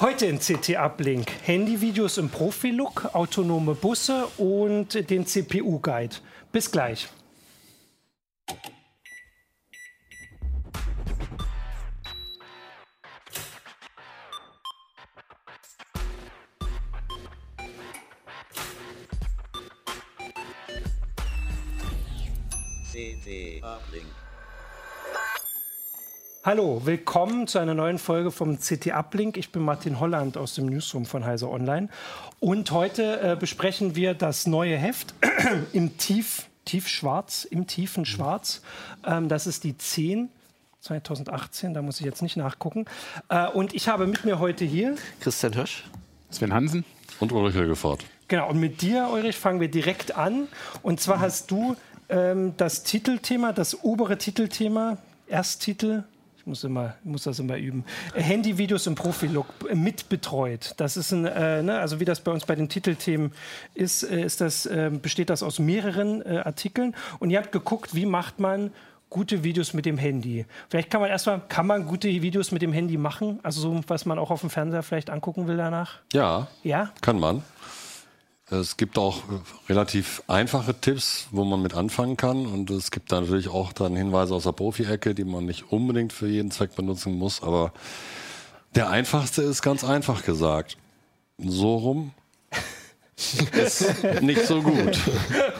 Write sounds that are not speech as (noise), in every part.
Heute in CT Uplink Handyvideos im Profi-Look, autonome Busse und den CPU-Guide. Bis gleich. CT Uplink. Hallo, willkommen zu einer neuen Folge vom CT Uplink. Ich bin Martin Holland aus dem Newsroom von Heise Online. Und heute äh, besprechen wir das neue Heft (clears throat) im Tief, Tiefschwarz, im tiefen Schwarz. Ähm, das ist die 10 2018, da muss ich jetzt nicht nachgucken. Äh, und ich habe mit mir heute hier Christian Hirsch. Sven Hansen. Und Ulrich Hilgefort. Genau, und mit dir, Ulrich, fangen wir direkt an. Und zwar hast du ähm, das Titelthema, das obere Titelthema, Ersttitel, muss, immer, muss das immer üben, Handyvideos im Profilook mitbetreut. Das ist ein, äh, ne, also wie das bei uns bei den Titelthemen ist, äh, ist das, äh, besteht das aus mehreren äh, Artikeln. Und ihr habt geguckt, wie macht man gute Videos mit dem Handy. Vielleicht kann man erstmal, kann man gute Videos mit dem Handy machen? Also so, was man auch auf dem Fernseher vielleicht angucken will danach? Ja, Ja? kann man. Es gibt auch äh, relativ einfache Tipps, wo man mit anfangen kann. Und es gibt da natürlich auch dann Hinweise aus der Profi-Ecke, die man nicht unbedingt für jeden Zweck benutzen muss. Aber der einfachste ist ganz einfach gesagt. So rum (laughs) ist nicht so gut.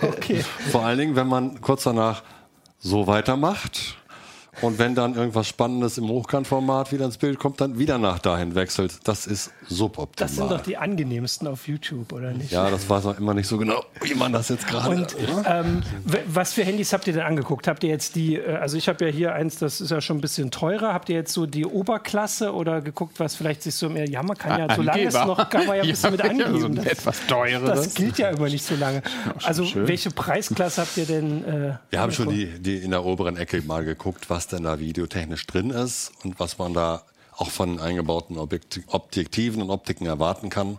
Okay. Vor allen Dingen, wenn man kurz danach so weitermacht und wenn dann irgendwas Spannendes im Hochkantformat wieder ins Bild kommt, dann wieder nach dahin wechselt. Das ist suboptimal. Das sind doch die angenehmsten auf YouTube, oder nicht? ja, das weiß man immer nicht so genau, wie man das jetzt gerade. Und ähm, w- was für Handys habt ihr denn angeguckt? Habt ihr jetzt die, äh, also ich habe ja hier eins, das ist ja schon ein bisschen teurer. Habt ihr jetzt so die Oberklasse oder geguckt, was vielleicht sich so mehr, ja, man kann ja, solange es Angeber. noch, kann man ja ein (laughs) bisschen mit so angeben. ein Das, etwas teureres. das gilt ja immer nicht so lange. Also schön. welche Preisklasse habt ihr denn? Äh, Wir haben schon die, die in der oberen Ecke mal geguckt, was denn da videotechnisch drin ist und was man da auch von eingebauten Objekt Objektiven und Optiken erwarten kann.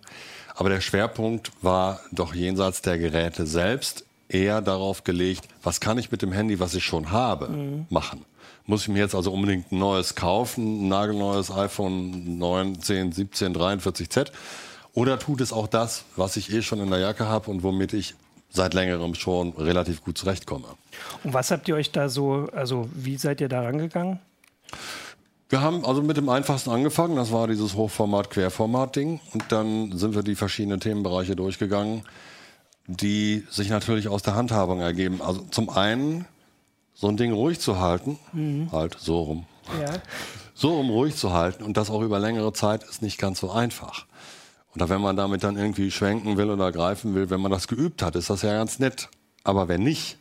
Aber der Schwerpunkt war doch jenseits der Geräte selbst eher darauf gelegt, was kann ich mit dem Handy, was ich schon habe, machen. Muss ich mir jetzt also unbedingt ein neues kaufen, ein nagelneues iPhone 9, 10, 17, 43Z? Oder tut es auch das, was ich eh schon in der Jacke habe und womit ich seit längerem schon relativ gut zurechtkomme? Und was habt ihr euch da so, also wie seid ihr da rangegangen? Wir haben also mit dem einfachsten angefangen, das war dieses Hochformat-Querformat-Ding. Und dann sind wir die verschiedenen Themenbereiche durchgegangen, die sich natürlich aus der Handhabung ergeben. Also zum einen, so ein Ding ruhig zu halten, halt so rum, Ja. so um ruhig zu halten und das auch über längere Zeit ist nicht ganz so einfach. Oder wenn man damit dann irgendwie schwenken will oder greifen will, wenn man das geübt hat, ist das ja ganz nett. Aber wenn nicht,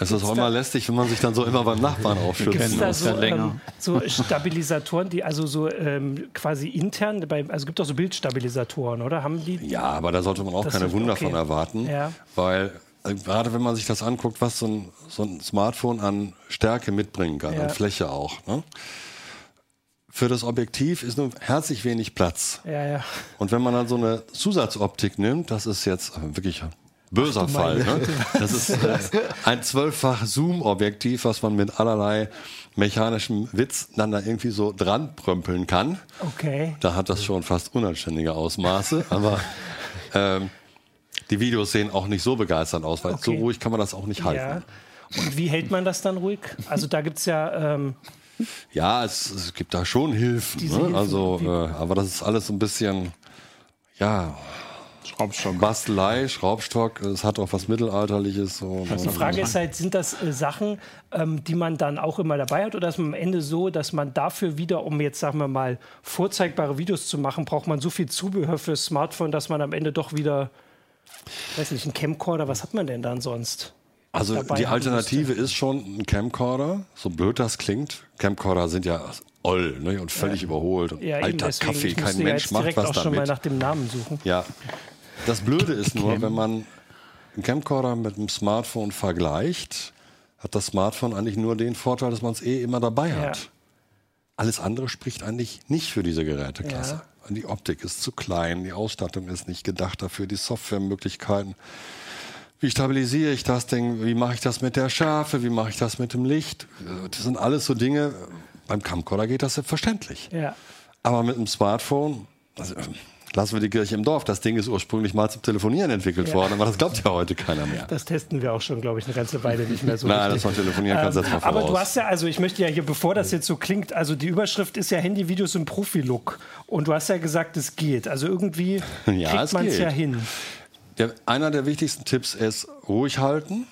es ist auch immer lästig, wenn man sich dann so immer beim Nachbarn aufschützt. Da uns so, ähm, so Stabilisatoren, die also so ähm, quasi intern, bei, also gibt auch so Bildstabilisatoren, oder? Haben die? Ja, aber da sollte man auch keine Wunder okay. von erwarten, Ja. weil äh, gerade wenn man sich das anguckt, was so ein, so ein Smartphone an Stärke mitbringen kann, Ja. an Fläche auch. Ne? Für das Objektiv ist nur herzlich wenig Platz. Ja, ja. Und wenn man dann so eine Zusatzoptik nimmt, das ist jetzt äh, wirklich ein böser Fall. Ne? Das ist äh, ein zwölffach Zoom-Objektiv, was man mit allerlei mechanischem Witz dann da irgendwie so dran prömpeln kann. Okay. Da hat das schon fast unanständige Ausmaße, aber ähm, die Videos sehen auch nicht so begeisternd aus, weil so Okay. ruhig kann man das auch nicht halten. Ja, Und wie hält man das dann ruhig? Also da gibt es ja, ähm, es, es gibt da schon Hilfen. Ne? Hilfen, Also, äh, aber das ist alles so ein bisschen, ja, Schraubstock. Bastelei, Schraubstock. Es hat auch was Mittelalterliches. So, die Frage ist halt, sind das äh, Sachen, ähm, die man dann auch immer dabei hat oder ist man am Ende so, dass man dafür wieder, um jetzt sagen wir mal vorzeigbare Videos zu machen, braucht man so viel Zubehör fürs Smartphone, dass man am Ende doch wieder, weiß nicht, ein Camcorder, was hat man denn dann sonst? Also die Alternative ist schon ein Camcorder, so blöd das klingt. Camcorder sind ja oll ne, und völlig überholt. Und Ja, alter deswegen, Kaffee, ich kein musste ja Mensch macht was auch schon mal damit. nach dem Namen suchen. Ja, das Blöde ist nur, wenn man einen Camcorder mit einem Smartphone vergleicht, hat das Smartphone eigentlich nur den Vorteil, dass man es eh immer dabei hat. Ja. Alles andere spricht eigentlich nicht für diese Geräteklasse. Ja. Die Optik ist zu klein, die Ausstattung ist nicht gedacht dafür, die Softwaremöglichkeiten. Wie stabilisiere ich das Ding? Wie mache ich das mit der Schärfe? Wie mache ich das mit dem Licht? Das sind alles so Dinge. Beim Camcorder geht das selbstverständlich. Ja. Aber mit dem Smartphone, also, lassen wir die Kirche im Dorf. Das Ding ist ursprünglich mal zum Telefonieren entwickelt worden, aber das glaubt ja heute keiner mehr. Das testen wir auch schon, glaube ich, eine ganze Weile nicht mehr so. Nein, richtig. das von Telefonieren kannst du jetzt mal Ähm, aber voraus. du hast ja, also ich möchte ja hier, bevor das jetzt so klingt, also die Überschrift ist ja Handyvideos im Profi-Look. Und du hast ja gesagt, es geht. Also irgendwie (laughs) Ja, kriegt man es ja hin. Der, einer der wichtigsten Tipps ist ruhig halten,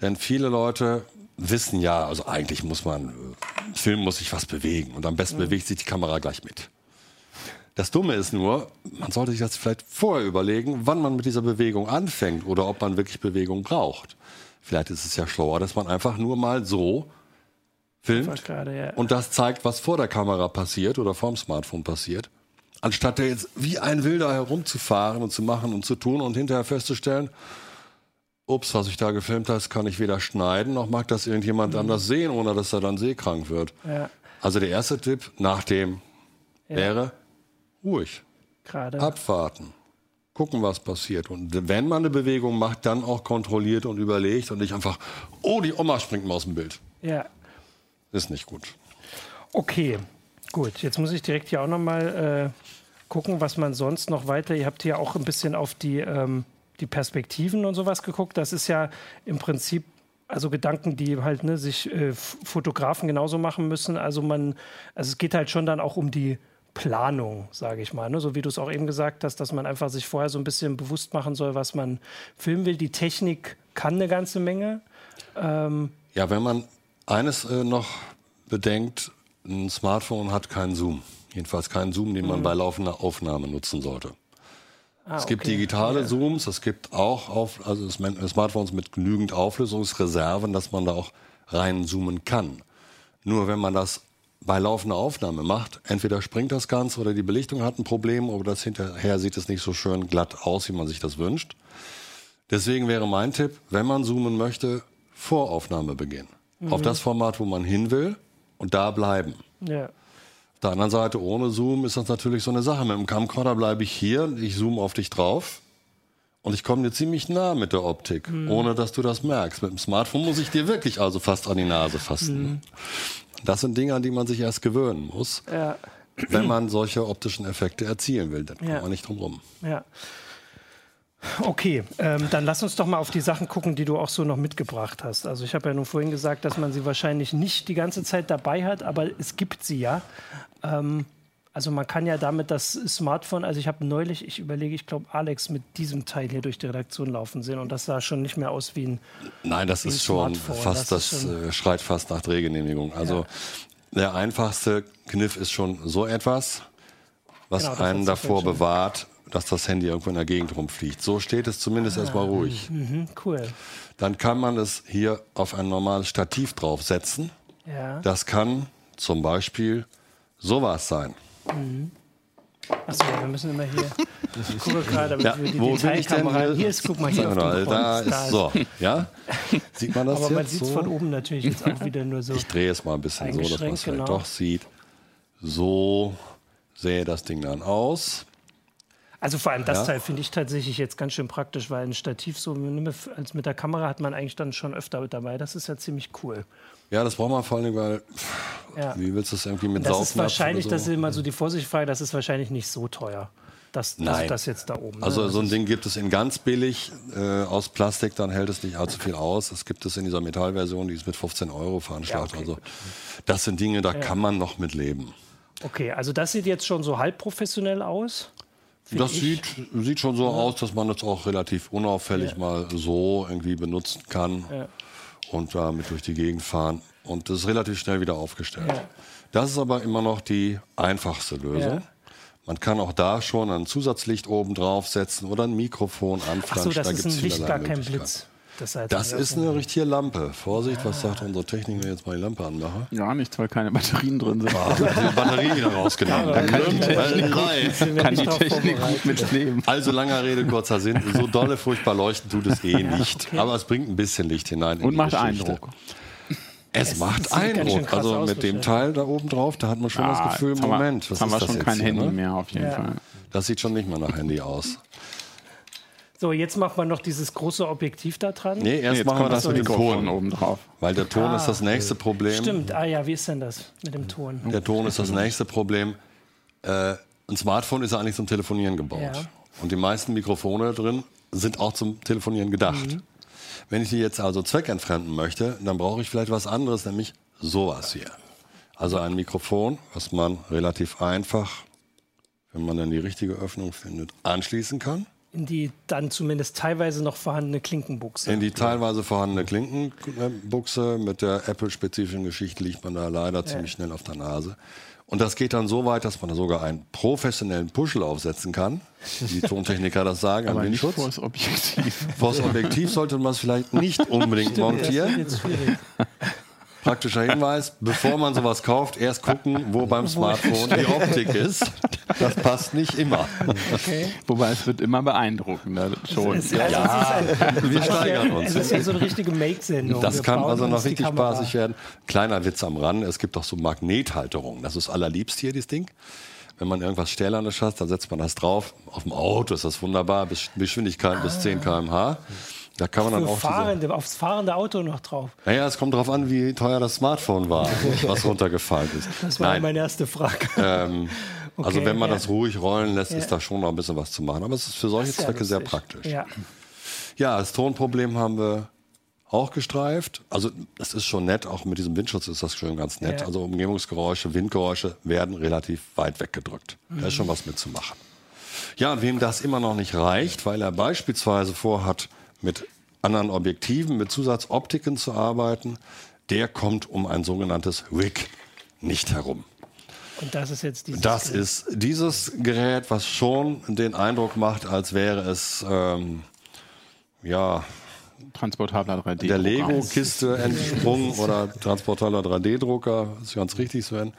denn viele Leute wissen ja, also eigentlich muss man, äh, Film muss sich was bewegen und am besten bewegt sich die Kamera gleich mit. Das Dumme ist nur, man sollte sich das vielleicht vorher überlegen, wann man mit dieser Bewegung anfängt oder ob man wirklich Bewegung braucht. Vielleicht ist es ja schlauer, dass man einfach nur mal so filmt gerade, ja. und das zeigt, was vor der Kamera passiert oder vorm Smartphone passiert. Anstatt da jetzt wie ein Wilder herumzufahren und zu machen und zu tun und hinterher festzustellen, ups, was ich da gefilmt habe, kann ich weder schneiden, noch mag das irgendjemand anders sehen, ohne dass er dann seekrank wird. Ja, Also der erste Tipp nach dem wäre ruhig, gerade. abwarten, gucken, was passiert. Und wenn man eine Bewegung macht, dann auch kontrolliert und überlegt und nicht einfach, oh, die Oma springt mal aus dem Bild. Ja. Ist nicht gut. Okay, gut. Jetzt muss ich direkt hier auch noch mal äh, gucken, was man sonst noch weiter. Ihr habt hier auch ein bisschen auf die, ähm, die Perspektiven und sowas geguckt. Das ist ja im Prinzip also Gedanken, die halt ne, sich äh, Fotografen genauso machen müssen. Also man, also es geht halt schon dann auch um die Planung, sage ich mal. Ne? So wie du es auch eben gesagt hast, dass man einfach sich vorher so ein bisschen bewusst machen soll, was man filmen will. Die Technik kann eine ganze Menge. Ja, wenn man eines äh, noch bedenkt, ein Smartphone hat keinen Zoom. Jedenfalls keinen Zoom, den man bei laufender Aufnahme nutzen sollte. es gibt okay. digitale Zooms, es gibt auch auf, also Sm- Smartphones mit genügend Auflösungsreserven, dass man da auch rein zoomen kann. Nur wenn man das bei laufender Aufnahme macht, entweder springt das Ganze oder die Belichtung hat ein Problem oder das hinterher sieht es nicht so schön glatt aus, wie man sich das wünscht. Deswegen wäre mein Tipp, wenn man zoomen möchte, Voraufnahme beginnen. Auf das Format, wo man hin will und da bleiben. Ja. Auf der anderen Seite, ohne Zoom ist das natürlich so eine Sache. Mit dem Camcorder bleibe ich hier, ich zoome auf dich drauf und ich komme dir ziemlich nah mit der Optik, ohne dass du das merkst. Mit dem Smartphone muss ich dir wirklich also fast an die Nase fassen. Das sind Dinge, an die man sich erst gewöhnen muss, Ja. wenn man solche optischen Effekte erzielen will. Da kommt Ja. man nicht drum rum. Ja. Okay, ähm, dann lass uns doch mal auf die Sachen gucken, die du auch so noch mitgebracht hast. Also ich habe ja nur vorhin gesagt, dass man sie wahrscheinlich nicht die ganze Zeit dabei hat, aber es gibt sie ja. Ähm, also man kann ja damit das Smartphone, also ich habe neulich, ich überlege, ich glaube Alex mit diesem Teil hier durch die Redaktion laufen sehen und das sah schon nicht mehr aus wie ein, Nein, das ist schon Smartphone, fast, das das, schon- äh, schreit fast nach Drehgenehmigung. Also der einfachste Kniff ist schon so etwas, was Genau, einen ja davor bewahrt, dass das Handy irgendwo in der Gegend rumfliegt. So steht es zumindest erstmal ruhig. hm, cool. Dann kann man es hier auf ein normales Stativ draufsetzen. Ja. Das kann zum Beispiel sowas sein. Achso, wir müssen immer hier. (laughs) Ich gucke gerade, Ja, wie die wo bin ich denn? Detailkamera. Hier ist, guck mal, hier auf Genau, dem da ist so. Ja? Sieht man das Aber jetzt man sieht es so? von oben natürlich jetzt auch wieder nur so. Ich drehe es mal ein bisschen so, dass man es Eingeschränkt, vielleicht genau. doch sieht. So sähe das Ding dann aus. Also vor allem das Ja. Teil finde ich tatsächlich jetzt ganz schön praktisch, weil ein Stativ so als mit der Kamera hat man eigentlich dann schon öfter mit dabei. Das ist ja ziemlich cool. Ja, das braucht man vor allem, weil Ja. wie willst du das irgendwie mit Das Saugnapf ist wahrscheinlich, oder das so? ist immer so die Vorsichtsfrage, das ist wahrscheinlich nicht so teuer. Das, das, Nein. das jetzt da oben. ne? Also Das so ein Ding gibt es in ganz billig äh, aus Plastik, dann hält es nicht allzu viel aus. Es gibt es in dieser Metallversion, die ist mit 15 Euro veranschlagt. Ja, okay, also das sind Dinge, da kann man noch mit leben. Okay, also das sieht jetzt schon so halb professionell aus. Das ich. sieht, sieht schon so aus, dass man das auch relativ unauffällig Ja. mal so irgendwie benutzen kann Ja. und damit durch die Gegend fahren. Und das ist relativ schnell wieder aufgestellt. Ja. Das ist aber immer noch die einfachste Lösung. Ja. Man kann auch da schon ein Zusatzlicht oben draufsetzen oder ein Mikrofon anflanschen. das da ist ein Licht, gar kein. Blitz. Das, heißt, Das ist eine richtige Lampe. Vorsicht, was sagt unsere Technik, wenn ich jetzt mal die Lampe anmache? Ja, nichts, weil keine Batterien drin sind. Die Batterie wieder rausgenommen. Da kann die Technik, Nein. kann die Technik gut mit leben. Also langer Rede, kurzer Sinn. So dolle, furchtbar leuchten tut es eh nicht. okay. Aber es bringt ein bisschen Licht hinein. in Und die macht Geschichte. Eindruck. Es, Es macht Eindruck. Also mit dem. Teil da oben drauf, da hat man schon Ah, das Gefühl, wir- Moment, was haben ist wir das schon jetzt kein hier, Handy ne? mehr auf jeden Ja. Fall. Das sieht schon nicht mal nach Handy aus. So, jetzt macht man noch dieses große Objektiv da dran. Nee, erst Jetzt machen wir das mit dem Ton. oben drauf. Weil der Ton Ah, ist das nächste Problem. Stimmt, ah ja, wie ist denn das mit dem Ton? Der Ton ist das nächste Problem. Äh, ein Smartphone ist ja eigentlich zum Telefonieren gebaut. Ja. Und die meisten Mikrofone drin sind auch zum Telefonieren gedacht. Mhm. Wenn ich die jetzt also zweckentfremden möchte, dann brauche ich vielleicht was anderes, nämlich sowas hier. Also ein Mikrofon, was man relativ einfach, wenn man dann die richtige Öffnung findet, anschließen kann. In die dann zumindest teilweise noch vorhandene Klinkenbuchse. In die teilweise vorhandene Klinkenbuchse mit der Apple-spezifischen Geschichte liegt man da leider ziemlich schnell auf der Nase. Und das geht dann so weit, dass man da sogar einen professionellen Puschel aufsetzen kann. Wie die Tontechniker das sagen, nicht Windschutz. vors Objektiv. Vors Objektiv sollte man es vielleicht nicht (laughs) unbedingt Das montieren. Praktischer Hinweis, bevor man sowas kauft, erst gucken, wo beim Smartphone die Optik ist. Das passt nicht immer. Okay. Wobei es wird immer beeindruckender schon. Es, also es ist ein, Wir steigern ja, uns. Es ist ja so eine richtige Make-Sendung. Das Wir kann also noch richtig spaßig werden. Kleiner Witz am Rand, es gibt auch so Magnethalterungen. Das ist allerliebst hier, dieses Ding. Wenn man irgendwas Stählernes hat, dann setzt man das drauf. Auf dem Auto ist das wunderbar, bis Geschwindigkeit bis 10 km/h. Da kann man dann auch fahrende, aufs fahrende Auto noch drauf. Naja, es kommt darauf an, wie teuer das Smartphone war, (laughs) was runtergefallen ist. Das war Nein, meine erste Frage. ähm, (laughs) also Okay, wenn man ja. das ruhig rollen lässt, Ja. ist da schon noch ein bisschen was zu machen. Aber es ist für solche Sehr Zwecke sehr lustig. praktisch. Ja. Ja, das Tonproblem haben wir auch gestreift. Also es ist schon nett, auch mit diesem Windschutz ist das schon ganz nett. Ja. Also Umgebungsgeräusche, Windgeräusche werden relativ weit weggedrückt. Da ist schon was mitzumachen. Ja, und wem das immer noch nicht reicht, weil er beispielsweise vorhat, mit anderen Objektiven, mit Zusatzoptiken zu arbeiten, der kommt um ein sogenanntes Rig nicht herum. Und das ist jetzt dieses. Das ist dieses Gerät, was schon den Eindruck macht, als wäre es ähm, ja Transportabler 3D. der Lego-Kiste entsprungen oder transportaler 3D-Drucker, ist ganz richtig, Sven.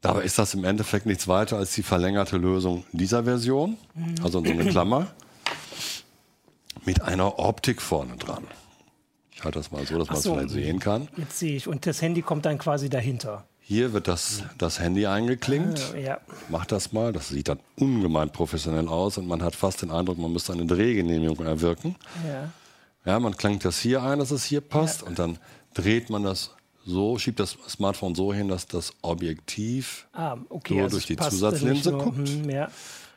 Dabei ist das im Endeffekt nichts weiter als die verlängerte Lösung dieser Version, also so eine Klammer, mit einer Optik vorne dran. Ich halte das mal so, dass man es so. vielleicht sehen kann. Jetzt sehe ich. Und das Handy kommt dann quasi dahinter. Hier wird das, das Handy eingeklinkt. Ja. Macht das mal. Das sieht dann ungemein professionell aus und man hat fast den Eindruck, man müsste eine Drehgenehmigung erwirken. ja. Ja, man klingt das hier ein, dass es hier passt und dann dreht man das so, schiebt das Smartphone so hin, dass das Objektiv Ah, okay. so also durch die Zusatzlinse nur- guckt. hm, ja.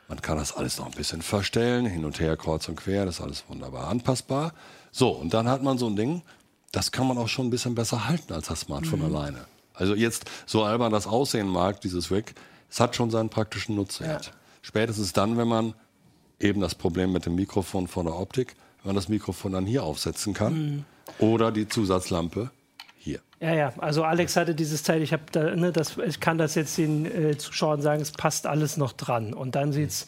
Man kann das alles noch ein bisschen verstellen, hin und her, kreuz und quer, das ist alles wunderbar anpassbar. So, und dann hat man so ein Ding, das kann man auch schon ein bisschen besser halten als das Smartphone Mhm. alleine. Also jetzt, so albern das aussehen mag, dieses Rig, es hat schon seinen praktischen Nutzwert. Ja. Spätestens dann, wenn man eben das Problem mit dem Mikrofon vor der Optik, wenn man das Mikrofon dann hier aufsetzen kann Mhm. oder die Zusatzlampe. Ja, ja, also Alex hatte dieses Teil, ich, hab da, ne, das, ich kann das jetzt den äh, Zuschauern sagen, es passt alles noch dran. Und dann sieht es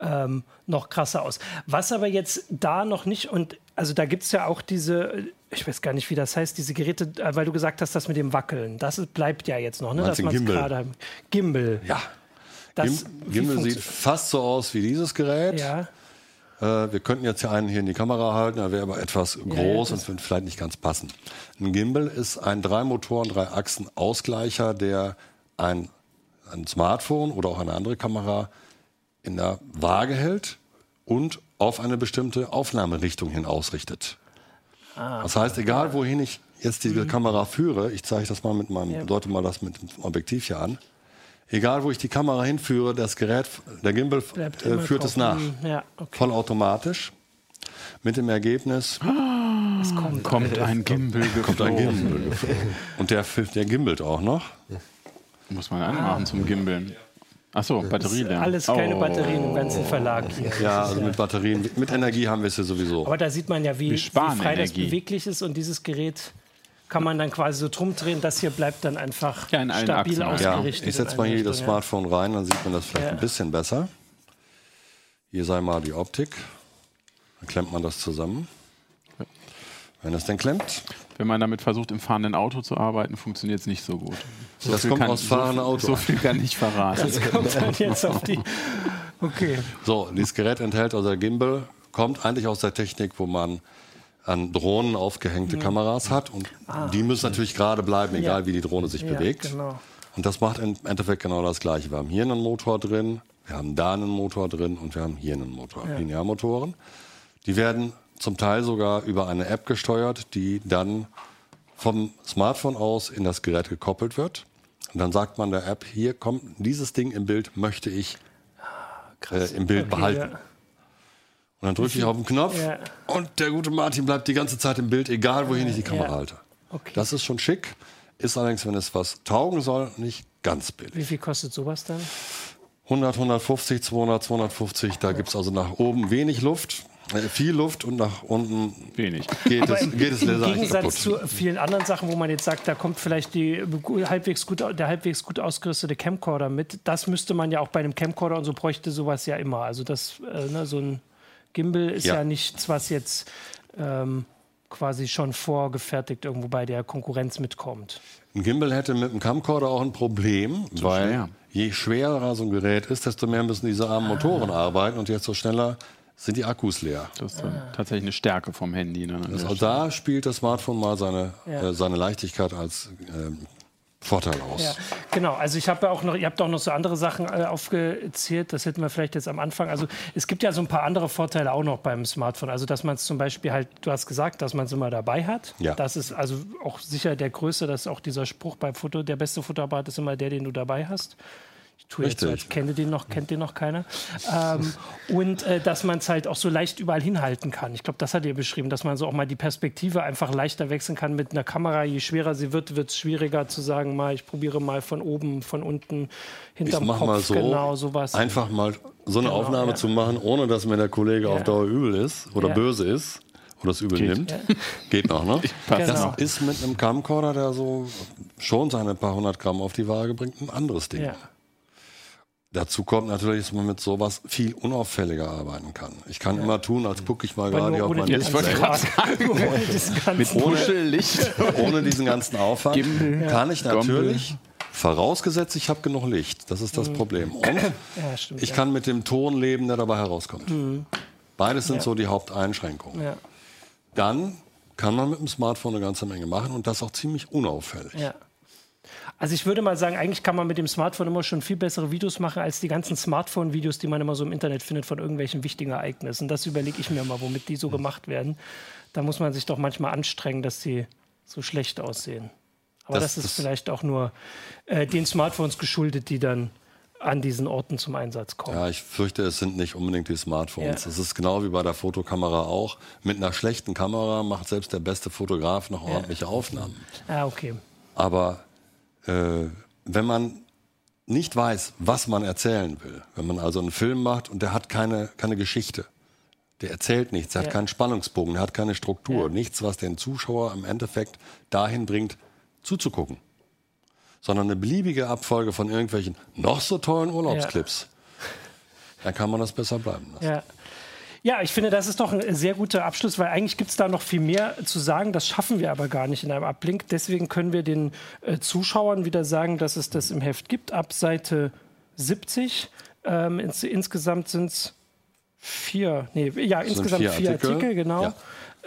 ähm, noch krasser aus. Was aber jetzt da noch nicht, und also da gibt es ja auch diese, ich weiß gar nicht, wie das heißt, diese Geräte, äh, weil du gesagt hast, das mit dem Wackeln, das bleibt ja jetzt noch, ne? Man's Gimbal? gerade- Gimbal. Ja. Das, Gim Gimbal sieht fast so aus wie dieses Gerät. Ja, Äh, wir könnten jetzt hier einen hier in die Kamera halten, er wäre aber etwas groß ja, und wird vielleicht nicht ganz passen. Ein Gimbal ist ein drei Motoren, drei Achsen Ausgleicher, der ein, ein Smartphone oder auch eine andere Kamera in der Waage hält und auf eine bestimmte Aufnahmerichtung hin ausrichtet. Das heißt, egal wohin ich jetzt diese Kamera führe, ich zeige das mal mit meinem, Ja. deute mal das mit dem Objektiv hier an. Egal, wo ich die Kamera hinführe, das Gerät, der Gimbal bleibt äh, führt es nach Ja, okay. vollautomatisch. Mit dem Ergebnis Es kommt. Kommt ein Gimbal kommt ein. Gimbal. Und der, der gimbelt auch noch. Muss man anmachen zum Gimbeln. Achso, Batterie leer. Alles keine Oh. Batterien im ganzen Verlag hier. Ja, Das also mit Batterien, mit Energie haben wir es ja sowieso. Aber da sieht man ja, wie, wie frei das Energie. beweglich ist und dieses Gerät kann man dann quasi so drum drehen. Das hier bleibt dann einfach Ja, stabil Achsen halt. Ja, ausgerichtet. ich setze mal hier das Richtung, ja. Smartphone rein, dann sieht man das vielleicht Ja. ein bisschen besser. Hier sei mal die Optik. Dann klemmt man das zusammen. Wenn es denn klemmt, Wenn man damit versucht, im fahrenden Auto zu arbeiten, funktioniert es nicht so gut. So Das kommt kann- aus fahrenden so, Auto. So viel kann ich verraten. Kommt dann (laughs) jetzt auf die. Okay. So, dieses Gerät enthält, also der Gimbal, kommt eigentlich aus der Technik, wo man an Drohnen aufgehängte Kameras hat. Und die müssen natürlich gerade bleiben, egal Ah. Ja. wie die Drohne sich Ja, bewegt. genau. Und das macht im Endeffekt genau das Gleiche. Wir haben hier einen Motor drin, wir haben da einen Motor drin und wir haben hier einen Motor, Linearmotoren. Die werden zum Teil sogar über eine App gesteuert, die dann vom Smartphone aus in das Gerät gekoppelt wird. Und dann sagt man der App, hier kommt dieses Ding im Bild, möchte ich äh, im Bild Okay, behalten. ja. Und dann drücke ich auf den Knopf Ja. und der gute Martin bleibt die ganze Zeit im Bild, egal wohin ich die Kamera Ja. halte. Okay. Das ist schon schick, ist allerdings, wenn es was taugen soll, nicht ganz billig. Wie viel kostet sowas dann? 100, 150, 200, 250, da gibt es also nach oben wenig Luft, äh, viel Luft und nach unten Wenig. geht es, geht es Im Laser eigentlich Gegensatz zu vielen anderen Sachen, wo man jetzt sagt, da kommt vielleicht die halbwegs gut, der halbwegs gut ausgerüstete Camcorder mit. Das müsste man ja auch bei einem Camcorder und so bräuchte sowas ja immer. Also das, äh, ne, so ein Gimbal ist ja, Ja. nichts, was jetzt ähm, quasi schon vorgefertigt irgendwo bei der Konkurrenz mitkommt. Ein Gimbal hätte mit dem Camcorder auch ein Problem, weil schwer. je schwerer so ein Gerät ist, desto mehr müssen diese armen Motoren arbeiten und desto schneller sind die Akkus leer. Das ist dann tatsächlich eine Stärke vom Handy. Ne? Also auch da spielt das Smartphone mal seine, Ja. äh, seine Leichtigkeit als ähm, Vorteil aus. Ja, genau. Also ich habe ja auch noch, ihr habt auch noch so andere Sachen äh, aufgezählt. Das hätten wir vielleicht jetzt am Anfang. Also es gibt ja so ein paar andere Vorteile auch noch beim Smartphone. Also dass man es zum Beispiel halt, du hast gesagt, dass man es immer dabei hat. Ja. Das ist also auch sicher der größte, das ist auch dieser Spruch beim Foto, der beste Fotoapparat ist immer der, den du dabei hast. Ich tue jetzt so, als Richtig. kenne den noch, kennt den noch keiner. Ähm, und äh, dass man es halt auch so leicht überall hinhalten kann. Ich glaube, das hat ihr beschrieben, dass man so auch mal die Perspektive einfach leichter wechseln kann mit einer Kamera. Je schwerer sie wird, wird es schwieriger zu sagen, mal ich probiere mal von oben, von unten, Ich hinterm mache Kopf, mal so, genau sowas. einfach mal so eine Genau, Aufnahme ja. zu machen, ohne dass mir der Kollege Ja. auf Dauer übel ist oder Ja. böse ist oder das übel Geht. nimmt. (laughs) Geht noch, ne? Genau. noch. Ist mit einem Camcorder, der so schon seine paar hundert Gramm auf die Waage bringt, ein anderes Ding. Ja. Dazu kommt natürlich, dass man mit sowas viel unauffälliger arbeiten kann. Ich kann immer tun, als gucke ich mal gerade nur hier auf mein Display. ganzen Karten. (laughs) Ohne diesen ganzen- (laughs) Kuschellicht. Ohne diesen ganzen Aufwand Gimbal. kann ich Gombel. natürlich, vorausgesetzt, ich habe genug Licht. Das ist das Problem. (clears throat) Und Ja, stimmt. ich ja. kann mit dem Ton leben, der dabei herauskommt. Beides sind so die Haupteinschränkungen. Ja, Dann kann man mit dem Smartphone eine ganze Menge machen und das auch ziemlich unauffällig. Ja. Also ich würde mal sagen, eigentlich kann man mit dem Smartphone immer schon viel bessere Videos machen als die ganzen Smartphone-Videos, die man immer so im Internet findet von irgendwelchen wichtigen Ereignissen. Das überlege ich mir mal, womit die so gemacht werden. Da muss man sich doch manchmal anstrengen, dass sie so schlecht aussehen. Aber das, Das- ist das- vielleicht auch nur äh, den Smartphones geschuldet, die dann an diesen Orten zum Einsatz kommen. Ja, ich fürchte, es sind nicht unbedingt die Smartphones. Ja. Es ist genau wie bei der Fotokamera auch. Mit einer schlechten Kamera macht selbst der beste Fotograf noch ordentliche Aufnahmen. Ah, okay. Aber äh, wenn man nicht weiß, was man erzählen will, wenn man also einen Film macht und der hat keine, keine Geschichte, der erzählt nichts, der Ja. hat keinen Spannungsbogen, der hat keine Struktur, Ja. nichts, was den Zuschauer im Endeffekt dahin bringt, zuzugucken. Sondern eine beliebige Abfolge von irgendwelchen noch so tollen Urlaubsclips. Dann kann man das besser bleiben lassen. Ja. Ja, ich finde, das ist doch ein sehr guter Abschluss, weil eigentlich gibt es da noch viel mehr zu sagen. Das schaffen wir aber gar nicht in einem Ablink. Deswegen können wir den äh, Zuschauern wieder sagen, dass es das im Heft gibt, ab Seite 70. Ähm, ins, insgesamt sind es vier, nee, ja, insgesamt vier vier, Artikel, Artikel, genau. ja.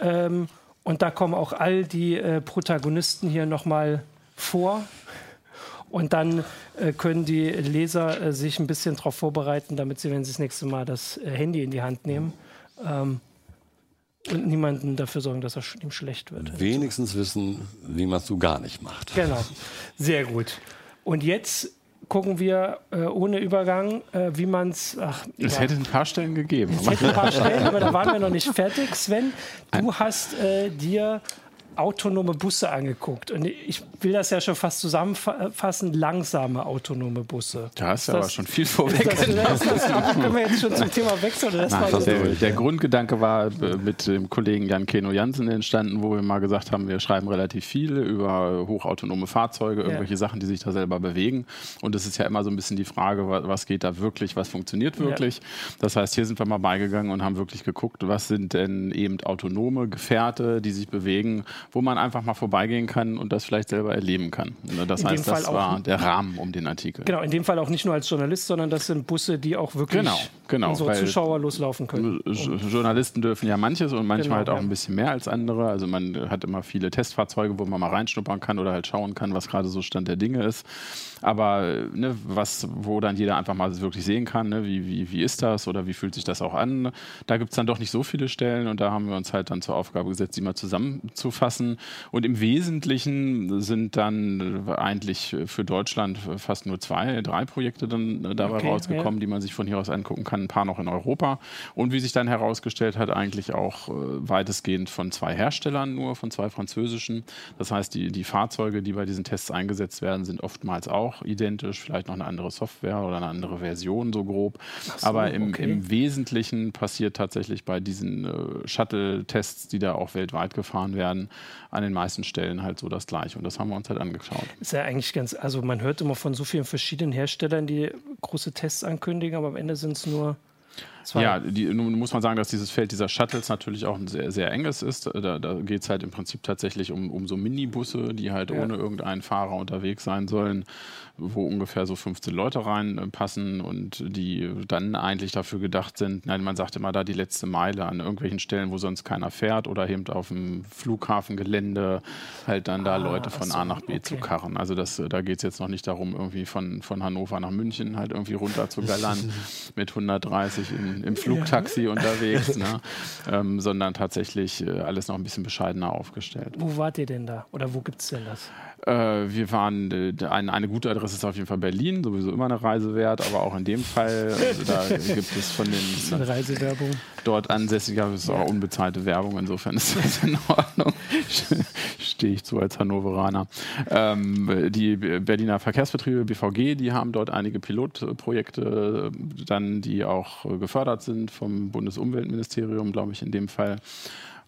Ähm, und da kommen auch all die äh, Protagonisten hier nochmal vor. Und dann äh, können die Leser äh, sich ein bisschen darauf vorbereiten, damit sie, wenn sie das nächste Mal das äh, Handy in die Hand nehmen, ähm, und niemanden dafür sorgen, dass er sch ihm schlecht wird. Wenigstens wissen, wie man es so gar nicht macht. Genau, sehr gut. Und jetzt gucken wir äh, ohne Übergang, äh, wie man es. Es hätte ein paar Stellen gegeben. Es hätte ein paar Stellen, aber da waren wir noch nicht (laughs) fertig. Sven, du hast äh, dir autonome Busse angeguckt. Und ich will das ja schon fast zusammenfassen, langsame autonome Busse. Da hast du aber schon viel vorweg. das, das, (laughs) das, das, können wir jetzt schon zum Thema wechseln? Das Nein, war der, der Grundgedanke war äh, mit dem Kollegen Jan Keno Jansen entstanden, wo wir mal gesagt haben, wir schreiben relativ viel über hochautonome Fahrzeuge, irgendwelche Sachen, die sich da selber bewegen. Und es ist ja immer so ein bisschen die Frage, wa- was geht da wirklich, was funktioniert wirklich. Das heißt, hier sind wir mal beigegangen und haben wirklich geguckt, was sind denn eben autonome Gefährte, die sich bewegen, wo man einfach mal vorbeigehen kann und das vielleicht selber erleben kann. Ne, Das In heißt, das Fall auch- war der Rahmen um den Artikel. Genau, in dem Fall auch nicht nur als Journalist, sondern das sind Busse, die auch wirklich Genau, genau, unsere Zuschauer loslaufen können. Journalisten dürfen ja manches und manchmal Genau, halt auch ja. ein bisschen mehr als andere. Also man hat immer viele Testfahrzeuge, wo man mal reinschnuppern kann oder halt schauen kann, was gerade so Stand der Dinge ist. Aber ne, was, wo dann jeder einfach mal wirklich sehen kann, ne, wie, wie, wie ist das oder wie fühlt sich das auch an. Da gibt es dann doch nicht so viele Stellen und da haben wir uns halt dann zur Aufgabe gesetzt, die mal zusammenzufassen passen. Und im Wesentlichen sind dann eigentlich für Deutschland fast nur zwei, drei Projekte dann dabei okay, rausgekommen, ja. die man sich von hier aus angucken kann. Ein paar noch in Europa. Und wie sich dann herausgestellt hat, eigentlich auch weitestgehend von zwei Herstellern nur, von zwei französischen. Das heißt, die, die Fahrzeuge, die bei diesen Tests eingesetzt werden, sind oftmals auch identisch, vielleicht noch eine andere Software oder eine andere Version so grob. So, Aber im, okay. im, Wesentlichen passiert tatsächlich bei diesen äh, Shuttle-Tests, die da auch weltweit gefahren werden, an den meisten Stellen halt so das Gleiche. Und das haben wir uns halt angeschaut. Ist ja eigentlich ganz, also man hört immer von so vielen verschiedenen Herstellern, die große Tests ankündigen, aber am Ende sind es nur Zwei. Ja, die, nun muss man sagen, dass dieses Feld dieser Shuttles natürlich auch ein sehr, sehr enges ist. Da, da geht es halt im Prinzip tatsächlich um, um so Minibusse, die halt ja. ohne irgendeinen Fahrer unterwegs sein sollen, wo ungefähr so 15 Leute reinpassen und die dann eigentlich dafür gedacht sind, nein, man sagt immer da die letzte Meile an irgendwelchen Stellen, wo sonst keiner fährt oder eben auf dem Flughafengelände halt dann da ah, Leute von so, A nach B okay. zu karren. Also das, da geht es jetzt noch nicht darum, irgendwie von, von Hannover nach München halt irgendwie runter zu gallern (laughs) mit 130 in im Flugtaxi ja. unterwegs, ne? (laughs) ähm, sondern tatsächlich äh, alles noch ein bisschen bescheidener aufgestellt. Wo wart ihr denn da? Oder wo gibt es denn das? Äh, wir waren, äh, eine, eine, gute Adresse ist auf jeden Fall Berlin, sowieso immer eine Reise wert, aber auch in dem Fall, also da (laughs) gibt es von den. Reisewerbung. Dort das ist auch unbezahlte Werbung, insofern ist das in Ordnung. (laughs) Stehe ich zu als Hannoveraner. Ähm, die Berliner Verkehrsbetriebe, BVG, die haben dort einige Pilotprojekte dann, die auch gefördert sind vom Bundesumweltministerium, glaube ich, in dem Fall.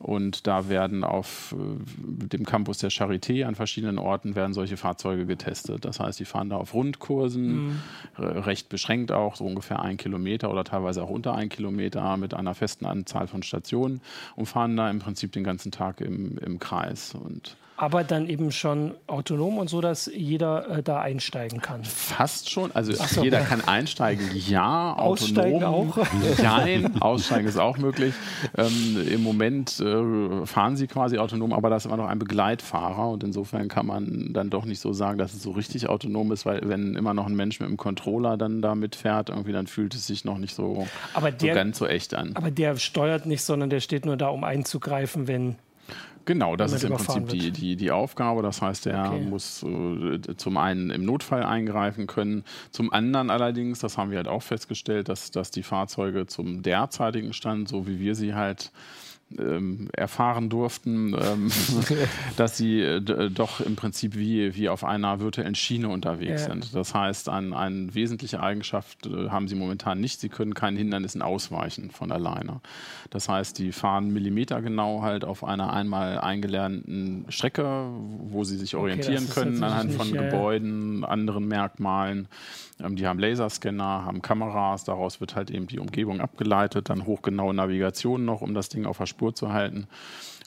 Und da werden auf äh, dem Campus der Charité an verschiedenen Orten werden solche Fahrzeuge getestet. Das heißt, die fahren da auf Rundkursen, mhm. recht beschränkt auch, so ungefähr ein Kilometer oder teilweise auch unter ein Kilometer mit einer festen Anzahl von Stationen und fahren da im Prinzip den ganzen Tag im, im Kreis. Und aber dann eben schon autonom und so, dass jeder äh, da einsteigen kann. Fast schon. Also so. jeder kann einsteigen, ja. (laughs) Aussteigen autonom, auch? (laughs) Nein, aussteigen ist auch möglich. Ähm, Im Moment äh, fahren sie quasi autonom, aber da ist immer noch ein Begleitfahrer und insofern kann man dann doch nicht so sagen, dass es so richtig autonom ist, weil wenn immer noch ein Mensch mit einem Controller dann da mitfährt, irgendwie dann fühlt es sich noch nicht so, der, so ganz so echt an. Aber der steuert nicht, sondern der steht nur da, um einzugreifen, wenn Genau, das ist im Prinzip die, die, die Aufgabe. Das heißt, er okay. muss äh, zum einen im Notfall eingreifen können, zum anderen allerdings, das haben wir halt auch festgestellt, dass, dass die Fahrzeuge zum derzeitigen Stand, so wie wir sie halt ähm, erfahren durften, ähm, (laughs) dass sie äh, doch im Prinzip wie, wie auf einer virtuellen Schiene unterwegs ja. sind. Das heißt, ein, eine wesentliche Eigenschaft äh, haben sie momentan nicht. Sie können keinen Hindernissen ausweichen von alleine. Das heißt, die fahren millimetergenau halt auf einer einmal eingelernten Strecke, wo sie sich orientieren okay, können anhand von nicht, Gebäuden, ja. anderen Merkmalen. Ähm, die haben Laserscanner, haben Kameras, daraus wird halt eben die Umgebung abgeleitet, dann hochgenaue Navigation noch, um das Ding auf der Spur zu halten.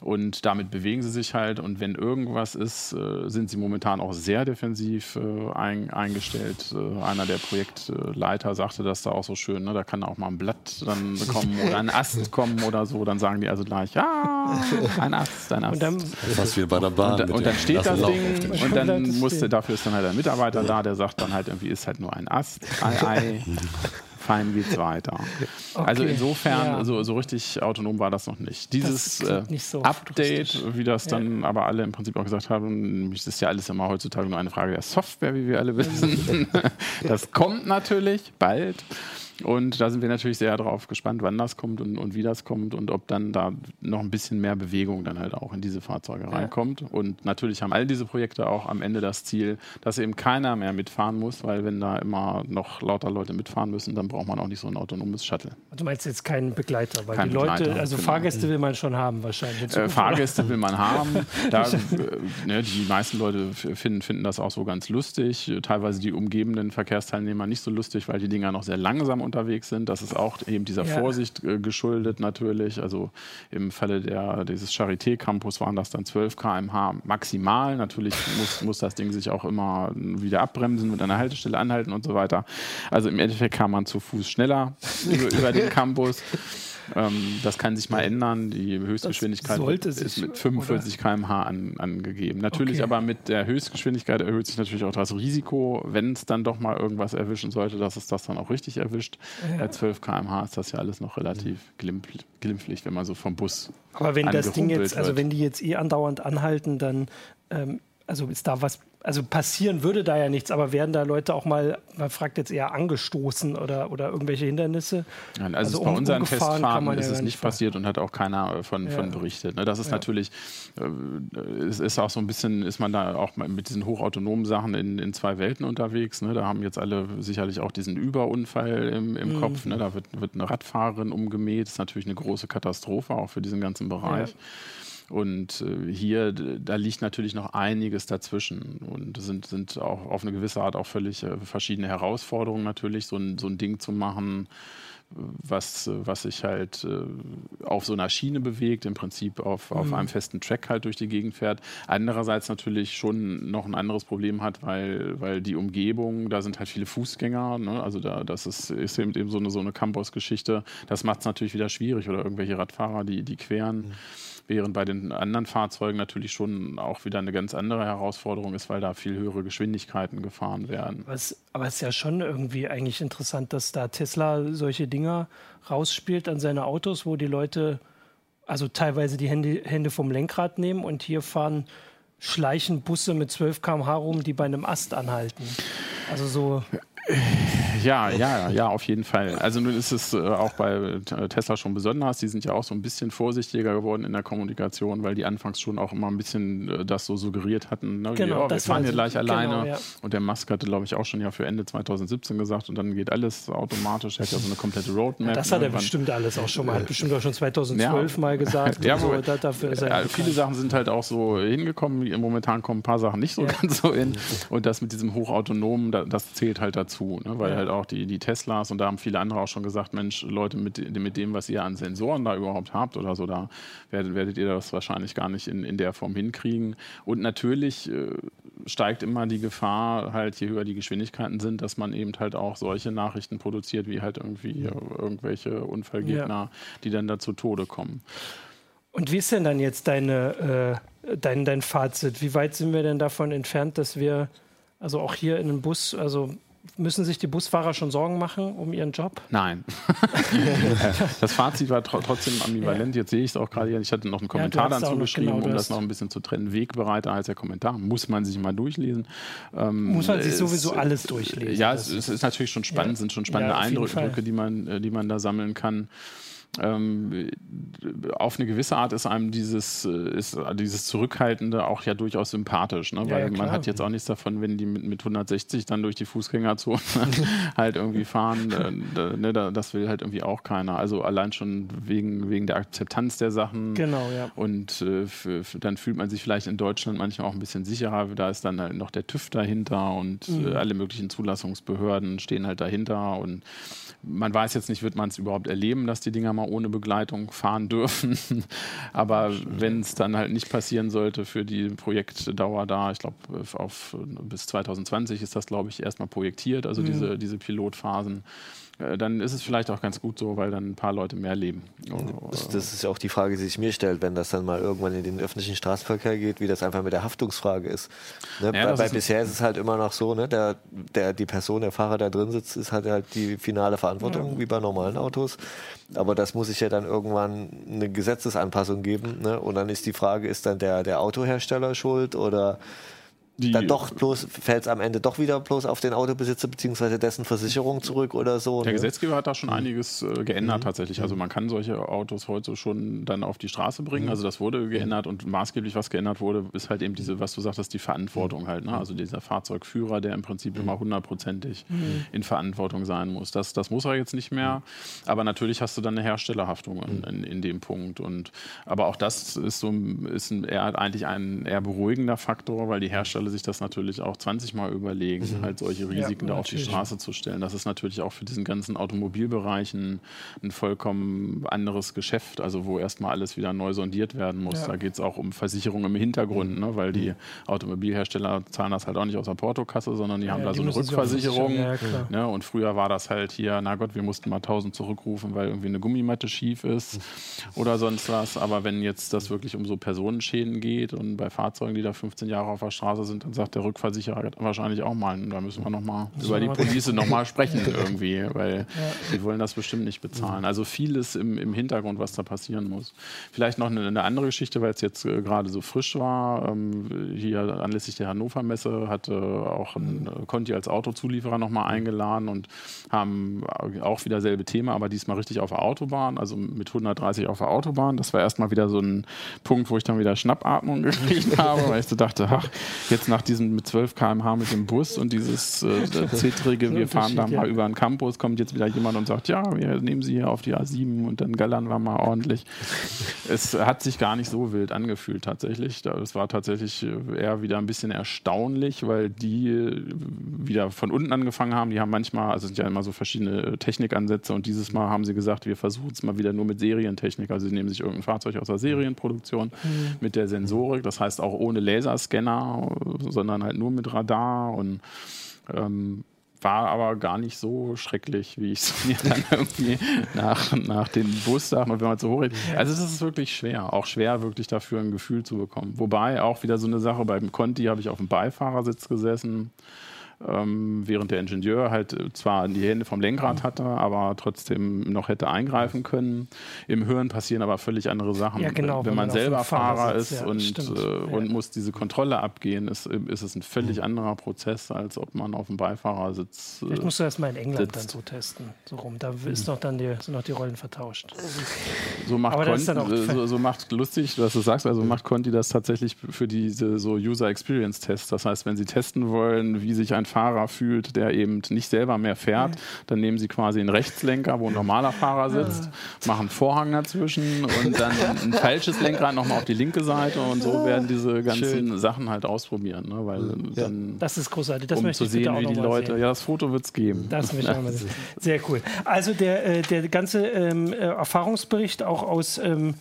Und damit bewegen sie sich halt. Und wenn irgendwas ist, äh, sind sie momentan auch sehr defensiv äh, ein, eingestellt. Äh, einer der Projektleiter sagte das da auch so schön. Ne? Da kann auch mal ein Blatt dann kommen (laughs) oder ein Ast kommen oder so. Dann sagen die also gleich, ja, ein Ast, ein Ast. Und dann, Was wir bei der Bahn. Und, und dann steht das Ding und dann musste, dafür ist dann halt ein Mitarbeiter da, der sagt dann halt irgendwie, ist halt nur ein Ast. (laughs) Ei, ei fein geht's weiter. Okay. Also insofern, ja. so, so richtig autonom war das noch nicht. Dieses äh, nicht so Update, wie das dann ja. aber alle im Prinzip auch gesagt haben, das ist ja alles immer heutzutage nur eine Frage der Software, wie wir alle wissen. (laughs) das kommt natürlich bald. Und da sind wir natürlich sehr darauf gespannt, wann das kommt und, und, wie das kommt und ob dann da noch ein bisschen mehr Bewegung dann halt auch in diese Fahrzeuge ja. reinkommt. Und natürlich haben all diese Projekte auch am Ende das Ziel, dass eben keiner mehr mitfahren muss, weil wenn da immer noch lauter Leute mitfahren müssen, dann braucht man auch nicht so ein autonomes Shuttle. Also du meinst jetzt keinen Begleiter, weil Kein die Leute, Begleiter, also genau. Fahrgäste will man schon haben wahrscheinlich. Äh, Fahrgäste will man haben. (laughs) Da, äh, ne, die meisten Leute finden, finden das auch so ganz lustig. Teilweise die umgebenden Verkehrsteilnehmer nicht so lustig, weil die Dinger noch sehr langsam unterwegs sind. Das ist auch eben dieser ja. Vorsicht äh, geschuldet natürlich. Also im Falle der, dieses Charité-Campus waren das dann 12 km/h maximal. Natürlich muss, muss das Ding sich auch immer wieder abbremsen, mit einer Haltestelle anhalten und so weiter. Also im Endeffekt kam man zu Fuß schneller (laughs) über, über den Campus. Ähm, das kann sich mal ändern. Die Höchstgeschwindigkeit ist mit 45 km/h an, angegeben. Natürlich okay. aber mit der Höchstgeschwindigkeit erhöht sich natürlich auch das Risiko, wenn es dann doch mal irgendwas erwischen sollte, dass es das dann auch richtig erwischt. Ja. Bei 12 km/h ist das ja alles noch relativ glimpflich, wenn man so vom Bus. Aber wenn das Ding jetzt, also wenn die jetzt eh andauernd anhalten, dann ähm, also ist da was also passieren würde da ja nichts, aber werden da Leute auch mal, man fragt jetzt eher angestoßen oder, oder irgendwelche Hindernisse? Nein, also, also bei um, unseren Testfahrten ist es nicht passiert und hat auch keiner von, ja. von berichtet. Ne? Das ist ja. natürlich, äh, es ist auch so ein bisschen, ist man da auch mit diesen hochautonomen Sachen in, in zwei Welten unterwegs. Ne? Da haben jetzt alle sicherlich auch diesen Überunfall im, im mhm. Kopf. Ne? Da wird, wird eine Radfahrerin umgemäht. Das ist natürlich eine große Katastrophe auch für diesen ganzen Bereich. Ja. Und äh, hier, da liegt natürlich noch einiges dazwischen und sind, sind auch auf eine gewisse Art auch völlig äh, verschiedene Herausforderungen natürlich, so ein, so ein Ding zu machen, was, was sich halt äh, auf so einer Schiene bewegt, im Prinzip auf, auf mhm. einem festen Track halt durch die Gegend fährt. Andererseits natürlich schon noch ein anderes Problem hat, weil, weil die Umgebung, da sind halt viele Fußgänger, ne? also da, das ist, ist eben so eine, so eine Campus-Geschichte. Das macht es natürlich wieder schwierig oder irgendwelche Radfahrer, die, die queren. Mhm während bei den anderen Fahrzeugen natürlich schon auch wieder eine ganz andere Herausforderung ist, weil da viel höhere Geschwindigkeiten gefahren werden. Was, aber es ist ja schon irgendwie eigentlich interessant, dass da Tesla solche Dinger rausspielt an seine Autos, wo die Leute also teilweise die Hände, Hände vom Lenkrad nehmen und hier fahren schleichen Busse mit 12 km/h rum, die bei einem Ast anhalten. Also so. Ja, ja, ja, auf jeden Fall. Also nun ist es äh, auch bei äh, Tesla schon besonders. Die sind ja auch so ein bisschen vorsichtiger geworden in der Kommunikation, weil die anfangs schon auch immer ein bisschen äh, das so suggeriert hatten. Ne? Genau, Wie, oh, wir fahren hier gleich genau, alleine. Ja. Und der Musk hatte, glaube ich, auch schon ja für Ende 2017 gesagt und dann geht alles automatisch. Er hat ja so eine komplette Roadmap. Ja, das hat er bestimmt alles auch schon mal, hat bestimmt auch schon 2012 ja. mal gesagt. (laughs) ja, so. da, dafür ist er viele Sachen sind halt auch so hingekommen. Momentan kommen ein paar Sachen nicht so ganz so hin. Und das mit diesem Hochautonomen, das zählt halt dazu, ne? weil halt auch die, die Teslas und da haben viele andere auch schon gesagt, Mensch, Leute, mit, mit dem, was ihr an Sensoren da überhaupt habt oder so, da werdet, werdet ihr das wahrscheinlich gar nicht in, in der Form hinkriegen. Und natürlich äh, steigt immer die Gefahr, halt je höher die Geschwindigkeiten sind, dass man eben halt auch solche Nachrichten produziert, wie halt irgendwie irgendwelche Unfallgegner, ja. die dann da zu Tode kommen. Und wie ist denn dann jetzt deine, äh, dein, dein Fazit? Wie weit sind wir denn davon entfernt, dass wir also auch hier in einem Bus, also Müssen sich die Busfahrer schon Sorgen machen um ihren Job? Nein. (laughs) das Fazit war tr trotzdem ambivalent. Ja. Jetzt sehe ich es auch gerade. Ich hatte noch einen Kommentar ja, dazu geschrieben, genau, um das noch ein bisschen zu trennen. Wegbereiter als der Kommentar. Muss man sich mal durchlesen. Ähm, Muss man sich sowieso alles durchlesen. Ja, es, es, ist natürlich schon spannend, ja. sind schon spannende Eindrücke, die man, äh, die man da sammeln kann ähm, auf eine gewisse Art ist einem dieses, äh, ist dieses Zurückhaltende auch ja durchaus sympathisch, ne? weil ja, man hat jetzt auch nichts davon, wenn die mit, mit 160 dann durch die Fußgängerzone (laughs) halt irgendwie fahren. Äh, ne? Das will halt irgendwie auch keiner. Also allein schon wegen, wegen der Akzeptanz der Sachen. Genau, ja. Und äh, dann fühlt man sich vielleicht in Deutschland manchmal auch ein bisschen sicherer. Da ist dann halt noch der TÜV dahinter und mhm. äh, alle möglichen Zulassungsbehörden stehen halt dahinter und man weiß jetzt nicht, wird man es überhaupt erleben, dass die Dinger mal ohne Begleitung fahren dürfen. (laughs) Aber wenn es dann halt nicht passieren sollte für die Projektdauer da, ich glaube, auf bis 2020 ist das, glaube ich, erstmal projektiert, also mhm. diese, diese Pilotphasen. Äh, dann ist es vielleicht auch ganz gut so, weil dann ein paar Leute mehr leben. Das, das ist ja auch die Frage, die sich mir stellt, wenn das dann mal irgendwann in den öffentlichen Straßenverkehr geht, wie das einfach mit der Haftungsfrage ist. Ne? Ja, weil, weil bisher ist es halt immer noch so, ne? der, der, die Person, der Fahrer, der drin sitzt, ist halt, halt die finale Verantwortung, ja. wie bei normalen Autos. Aber das muss sich ja dann irgendwann eine Gesetzesanpassung geben. Ne? Und dann ist die Frage, ist dann der, der Autohersteller schuld oder die dann doch bloß fällt es am Ende doch wieder bloß auf den Autobesitzer bzw. dessen Versicherung zurück oder so. Der ne? Gesetzgeber hat da schon mhm. einiges äh, geändert mhm. tatsächlich. Also man kann solche Autos heute schon dann auf die Straße bringen. Mhm. Also das wurde geändert und maßgeblich was geändert wurde, ist halt eben diese, was du sagtest, die Verantwortung mhm. halt. Ne? Also dieser Fahrzeugführer, der im Prinzip immer hundertprozentig mhm. in Verantwortung sein muss. Das, das muss er jetzt nicht mehr. Aber natürlich hast du dann eine Herstellerhaftung in, in, in dem Punkt. Und aber auch das ist so ist ein, eher, eigentlich ein eher beruhigender Faktor, weil die Hersteller Hersteller sich das natürlich auch 20 Mal überlegen, mhm. halt solche Risiken ja, da auf die Straße zu stellen. Das ist natürlich auch für diesen ganzen Automobilbereich ein, ein vollkommen anderes Geschäft, also wo erstmal alles wieder neu sondiert werden muss. Ja. Da geht es auch um Versicherungen im Hintergrund, ne? weil die Automobilhersteller zahlen das halt auch nicht aus der Portokasse, sondern die haben da die so eine Rückversicherung. Ne? Und früher war das halt hier, na Gott, wir mussten mal 1000 zurückrufen, weil irgendwie eine Gummimatte schief ist oder sonst was. Aber wenn jetzt das wirklich um so Personenschäden geht und bei Fahrzeugen, die da 15 Jahre auf der Straße sind, dann sagt der Rückversicherer wahrscheinlich auch mal, da müssen wir nochmal über die Police nochmal (laughs) sprechen irgendwie, weil ja. die wollen das bestimmt nicht bezahlen. Also vieles im, im Hintergrund, was da passieren muss. Vielleicht noch eine, eine andere Geschichte, weil es jetzt äh, gerade so frisch war. Ähm, hier anlässlich der Hannover Messe hatte auch ein äh, Conti als Autozulieferer nochmal eingeladen und haben auch wieder selbe Thema, aber diesmal richtig auf der Autobahn, also mit 130 auf der Autobahn. Das war erstmal wieder so ein Punkt, wo ich dann wieder Schnappatmung (laughs) gekriegt habe, weil ich so dachte, ach, jetzt nach diesem mit 12 km/h mit dem Bus und dieses äh, (laughs) zittrige, wir fahren da mal über den Campus, kommt jetzt wieder jemand und sagt, ja, wir nehmen Sie hier auf die A7 und dann gallern wir mal ordentlich. Es hat sich gar nicht so wild angefühlt tatsächlich. Es war tatsächlich eher wieder ein bisschen erstaunlich, weil die wieder von unten angefangen haben. Die haben manchmal, also es sind ja immer so verschiedene Technikansätze und dieses Mal haben sie gesagt, wir versuchen es mal wieder nur mit Serientechnik. Also sie nehmen sich irgendein Fahrzeug aus der Serienproduktion mhm. mit der Sensorik, das heißt auch ohne Laserscanner, sondern halt nur mit Radar und ähm, war aber gar nicht so schrecklich, wie ich es (laughs) mir dann irgendwie nach, nach den Bussachen und wenn man so hoch redet. Also es ist wirklich schwer, auch schwer wirklich dafür ein Gefühl zu bekommen. Wobei auch wieder so eine Sache, beim Conti habe ich auf dem Beifahrersitz gesessen ähm, während der Ingenieur halt äh, zwar die Hände vom Lenkrad hatte, aber trotzdem noch hätte eingreifen können. Im Hören passieren aber völlig andere Sachen. Ja, genau, wenn, wenn man, man selber Fahrer ist ja, und, äh, und muss diese Kontrolle abgehen, ist, ist es ein völlig mhm. anderer Prozess, als ob man auf dem Beifahrersitz. Äh, Vielleicht musst du das mal in England sitzt. dann so testen. So rum. Da ist noch dann die, sind noch die Rollen vertauscht. So macht, Conti, so, so, macht lustig, was du sagst, also macht Conti das tatsächlich für diese so User Experience Tests. Das heißt, wenn sie testen wollen, wie sich ein Fahrer fühlt, der eben nicht selber mehr fährt, dann nehmen sie quasi einen Rechtslenker, wo ein normaler Fahrer sitzt, machen einen Vorhang dazwischen und dann ein falsches Lenkrad nochmal auf die linke Seite und so werden diese ganzen Schön. Sachen halt ausprobieren. Ne? Weil ja. dann, das ist großartig. Das um möchte zu sehen, wie die Leute. Sehen. Ja, das Foto wird es geben. Das möchte ich auch mal (laughs) sehen. Sehr cool. Also der, äh, der ganze ähm, äh, Erfahrungsbericht auch aus ähm,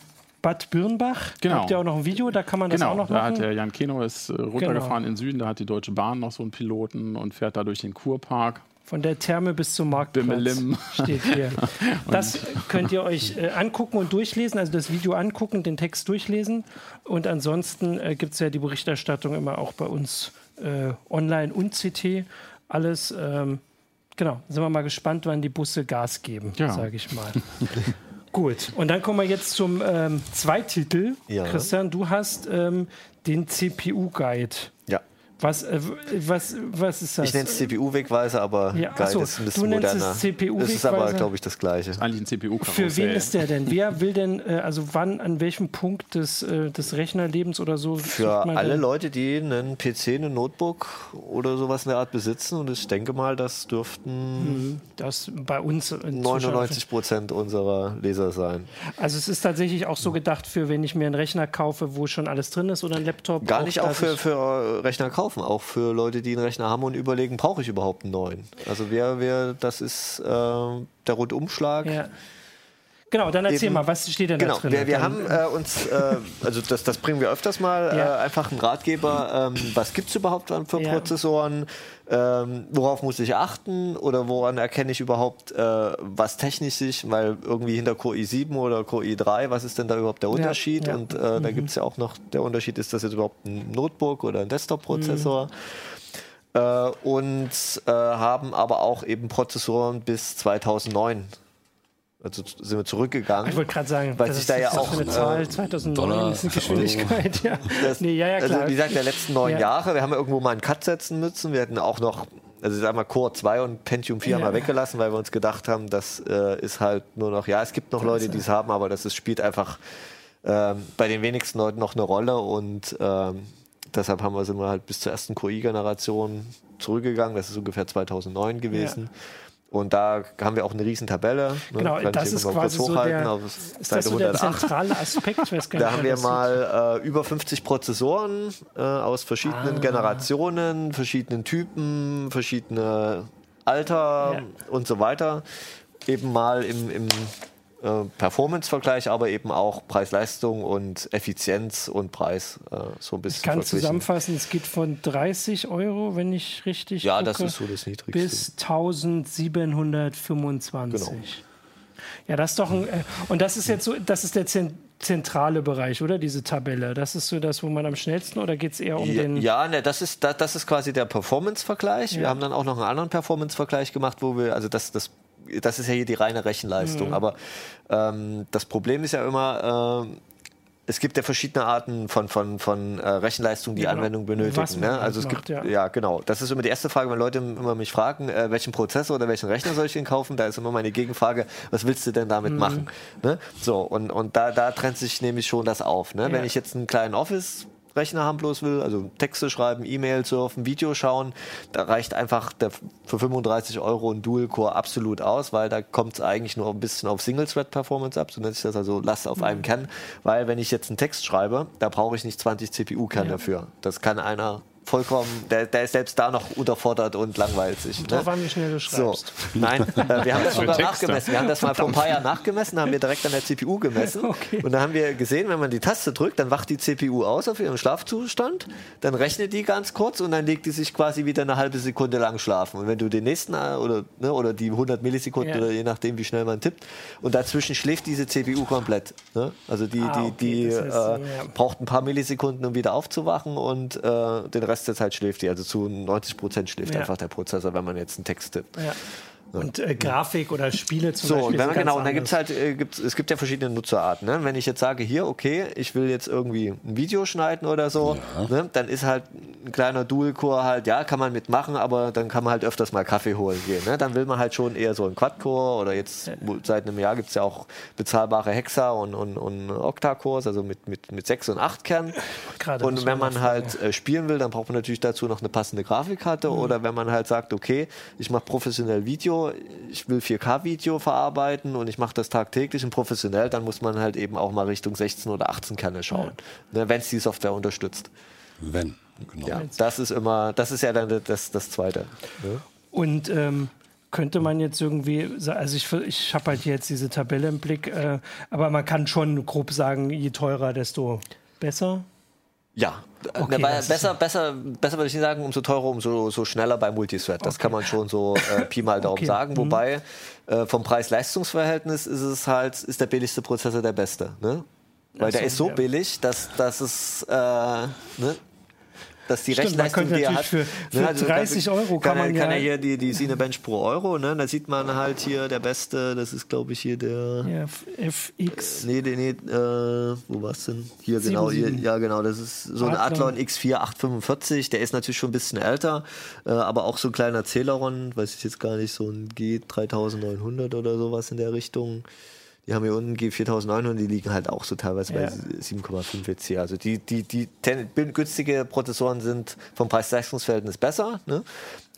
Bad Birnbach. Genau. Habt ihr auch noch ein Video? Da kann man das genau, auch noch da machen. Da hat der Jan Keno ist äh, runtergefahren genau. in Süden. Da hat die Deutsche Bahn noch so einen Piloten und fährt da durch den Kurpark. Von der Therme bis zum Marktplatz Bimmelim. steht hier. (laughs) Das könnt ihr euch äh, angucken und durchlesen, also das Video angucken, den Text durchlesen. Und ansonsten äh, gibt es ja die Berichterstattung immer auch bei uns äh, online und CT. Alles, ähm, genau, sind wir mal gespannt, wann die Busse Gas geben, ja. sage ich mal. (laughs) Gut, und dann kommen wir jetzt zum ähm, Zweititel. Ja. Christian, du hast ähm, den CPU-Guide. Ja. Was, äh, was, was ist das? Ich nenne es CPU-Wegweiser, aber ja, Guide ist ein bisschen du moderner. Nennst es CPU-Wegweiser? Das ist aber, glaube ich, das Gleiche. Das ist eigentlich ein cpu Für wen ist der denn? Wer will denn, äh, also wann, an welchem Punkt des, äh, des Rechnerlebens oder so? Für alle denn? Leute, die einen PC, ein Notebook oder sowas in der Art besitzen. Und ich denke mal, das dürften mhm. das bei uns 99 Prozent unserer Leser sein. Also es ist tatsächlich auch so gedacht für, wenn ich mir einen Rechner kaufe, wo schon alles drin ist oder ein Laptop. Gar nicht auch für, für Rechner kaufen kaufen, auch für Leute, die einen Rechner haben und überlegen, brauche ich überhaupt einen neuen. Also wer, wer, das ist äh, der Rundumschlag. Ja. Genau, dann erzähl Eben, mal, was steht denn genau, da drin? Wir, wir haben äh, uns, äh, also das, das bringen wir öfters mal, ja. äh, einfach einen Ratgeber, ähm, was gibt es überhaupt für ja. Prozessoren, ähm, worauf muss ich achten oder woran erkenne ich überhaupt, äh, was technisch sich, weil irgendwie hinter Core i7 oder Core i3, was ist denn da überhaupt der Unterschied? Ja. Und äh, mhm. da gibt es ja auch noch, der Unterschied, ist das jetzt überhaupt ein Notebook oder ein Desktop-Prozessor? Mhm. Äh, und haben aber auch eben Prozessoren bis 2009 also sind wir zurückgegangen. Ich wollte gerade sagen, weil sich da ja auch eine Zahl, äh, 2009 Dollar. ist eine Geschwindigkeit. Ja. (laughs) Das, nee, ja, ja, also klar. Also wie gesagt, der letzten neun ja. Jahre, wir haben irgendwo mal einen Cut setzen müssen. Wir hatten auch noch, also sagen wir Core 2 und Pentium 4 ja. haben wir weggelassen, weil wir uns gedacht haben, das äh, ist halt nur noch, ja, es gibt noch Leute, die es haben, aber das ist, spielt einfach äh, bei den wenigsten Leuten noch eine Rolle und äh, deshalb haben wir, sind wir halt bis zur ersten Core-generation zurückgegangen. Das ist ungefähr 2009 gewesen. Ja. Und da haben wir auch eine riesen Tabelle. Ne? Genau, Kann das ist quasi so der, ist das so der zentrale Aspekt? da haben wir mal äh, über 50 Prozessoren äh, aus verschiedenen ah. Generationen, verschiedenen Typen, verschiedene Alter ja. und so weiter. Eben mal im, im äh, Performance-Vergleich, aber eben auch Preis-Leistung und Effizienz und Preis äh, so ein bisschen. Ich kann zusammenfassen, es geht von 30 Euro, wenn ich richtig Ja, gucke, das ist so das Niedrigste. Bis 1725. Genau. Ja, das ist doch ein, äh, und das ist jetzt so, das ist der zentrale Bereich, oder? Diese Tabelle. Das ist so das, wo man am schnellsten oder geht es eher um ja, den. Ja, ne, das ist, das, das ist quasi der Performance-Vergleich. Ja. Wir haben dann auch noch einen anderen Performance-Vergleich gemacht, wo wir, also das, das das ist ja hier die reine Rechenleistung. Mhm. Aber ähm, das Problem ist ja immer, äh, es gibt ja verschiedene Arten von, von, von äh, Rechenleistung, die ja, Anwendung benötigen. Ne? Also es macht, gibt, ja. ja. genau. Das ist immer die erste Frage, wenn Leute immer mich fragen, äh, welchen Prozessor oder welchen Rechner soll ich denn kaufen? Da ist immer meine Gegenfrage, was willst du denn damit mhm. machen? Ne? So, und, und da, da trennt sich nämlich schon das auf. Ne? Ja. Wenn ich jetzt einen kleinen Office Rechner haben bloß will, also Texte schreiben, E-Mail surfen, Video schauen, da reicht einfach der, für 35 Euro ein Dual-Core absolut aus, weil da kommt es eigentlich nur ein bisschen auf Single-Thread-Performance ab, so nennt sich das also Last auf einem mhm. Kern, weil wenn ich jetzt einen Text schreibe, da brauche ich nicht 20 CPU-Kerne ja. dafür. Das kann einer vollkommen, der, der ist selbst da noch unterfordert und langweilt sich. Ne? Drauf an, wie schnell du schreibst. So. (laughs) Nein, äh, wir haben das sogar nachgemessen. Wir haben das mal vor ein paar Jahren nachgemessen, haben wir direkt an der CPU gemessen. (laughs) Okay. Und da haben wir gesehen, wenn man die Taste drückt, dann wacht die CPU aus auf ihrem Schlafzustand, dann rechnet die ganz kurz und dann legt die sich quasi wieder eine halbe Sekunde lang schlafen. Und wenn du den nächsten oder, ne, oder die 100 Millisekunden ja. oder je nachdem, wie schnell man tippt, und dazwischen schläft diese CPU komplett. Ne? Also die, ah, okay. die, die heißt, äh, ja. braucht ein paar Millisekunden, um wieder aufzuwachen und äh, den Rest Rest der Zeit schläft die. Also zu 90 Prozent schläft ja. einfach der Prozessor, wenn man jetzt einen Text tippt. Ja. Und äh, Grafik oder Spiele zum so, Beispiel. So, genau, und dann gibt es halt, äh, gibt's, es gibt ja verschiedene Nutzerarten. Ne? Wenn ich jetzt sage, hier, okay, ich will jetzt irgendwie ein Video schneiden oder so, ja. ne? dann ist halt ein kleiner Dual-Core halt, ja, kann man mitmachen, aber dann kann man halt öfters mal Kaffee holen gehen. Ne? Dann will man halt schon eher so ein Quad-Core oder jetzt ja. seit einem Jahr gibt es ja auch bezahlbare Hexa- und, und, und Octa-Cores, also mit, mit, mit sechs und acht Kernen. Gerade und wenn man halt äh, spielen will, dann braucht man natürlich dazu noch eine passende Grafikkarte mhm. oder wenn man halt sagt, okay, ich mache professionell Video, ich will 4K-Video verarbeiten und ich mache das tagtäglich und professionell, dann muss man halt eben auch mal Richtung 16 oder 18 Kerne schauen, ja. ne, wenn es die Software unterstützt. Wenn, genau. Ja, das ist immer, das ist ja dann das, das Zweite. Ne? Und ähm, könnte man jetzt irgendwie, also ich, ich habe halt jetzt diese Tabelle im Blick, äh, aber man kann schon grob sagen, je teurer, desto besser. Ja, okay, besser, besser, besser würde ich nicht sagen, umso teurer, umso so schneller bei Multithread. Das okay. kann man schon so äh, Pi mal Daumen okay. sagen. Mhm. Wobei äh, vom Preis-Leistungs-Verhältnis ist es halt, ist der billigste Prozessor der beste. Ne? Weil so, der ist so ja. billig, dass, dass es äh, ne? Dass die Stimmt, Rechenleistung, die er hat. Für, für ne, also 30 kann, Euro kann, kann man kann ja, er hier die, die Cinebench pro Euro, ne? Da sieht man halt hier der beste, das ist glaube ich hier der ja, FX. Äh, nee, nee, nee, äh, wo war's denn? Hier 7, genau, hier, ja genau, das ist so ein Athlon X4 845, der ist natürlich schon ein bisschen älter, äh, aber auch so ein kleiner Celeron, weiß ich jetzt gar nicht, so ein G3900 oder sowas in der Richtung. Die haben hier unten G4900, die liegen halt auch so teilweise ja. bei 7,5 EC. Also die, die, die günstige Prozessoren sind vom Preis-Leistungs-Verhältnis besser. Ne?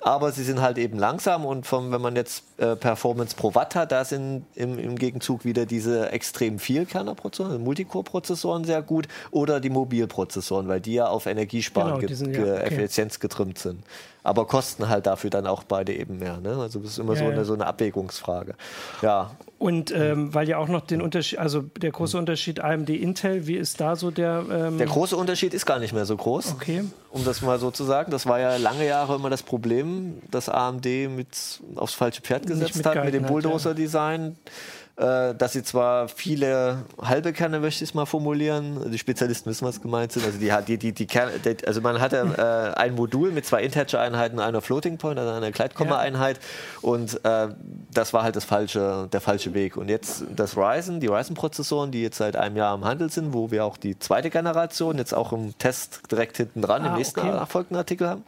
aber sie sind halt eben langsam und vom, wenn man jetzt äh, Performance pro Watt hat, da sind im, im Gegenzug wieder diese extrem Vielkerner-Prozessoren, also Multicore-Prozessoren sehr gut oder die Mobilprozessoren, weil die ja auf Energiesparen genau, sind, ja, okay. Effizienz getrimmt sind. Aber kosten halt dafür dann auch beide eben mehr. Ne? Also das ist immer ja, so, eine, so eine Abwägungsfrage. Ja. Und ähm, weil ja auch noch den Unterschied, also der große Unterschied AMD Intel, wie ist da so der? Ähm der große Unterschied ist gar nicht mehr so groß. Okay. Um das mal so zu sagen. Das war ja lange Jahre immer das Problem, dass AMD mit aufs falsche Pferd gesetzt hat mit dem Bulldozer-Design. Ja dass sie zwar viele halbe Kerne, möchte ich es mal formulieren, die Spezialisten wissen, was gemeint sind, also die, die, die, die Kerne, also man hatte (laughs) äh, ein Modul mit zwei Integer-Einheiten, einer Floating Point, also einer Gleitkomma-Einheit ja. und äh, das war halt das falsche, der falsche Weg. Und jetzt das Ryzen, die Ryzen-Prozessoren, die jetzt seit einem Jahr im Handel sind, wo wir auch die zweite Generation jetzt auch im Test direkt hinten dran ah, im nächsten okay. nachfolgenden Artikel haben,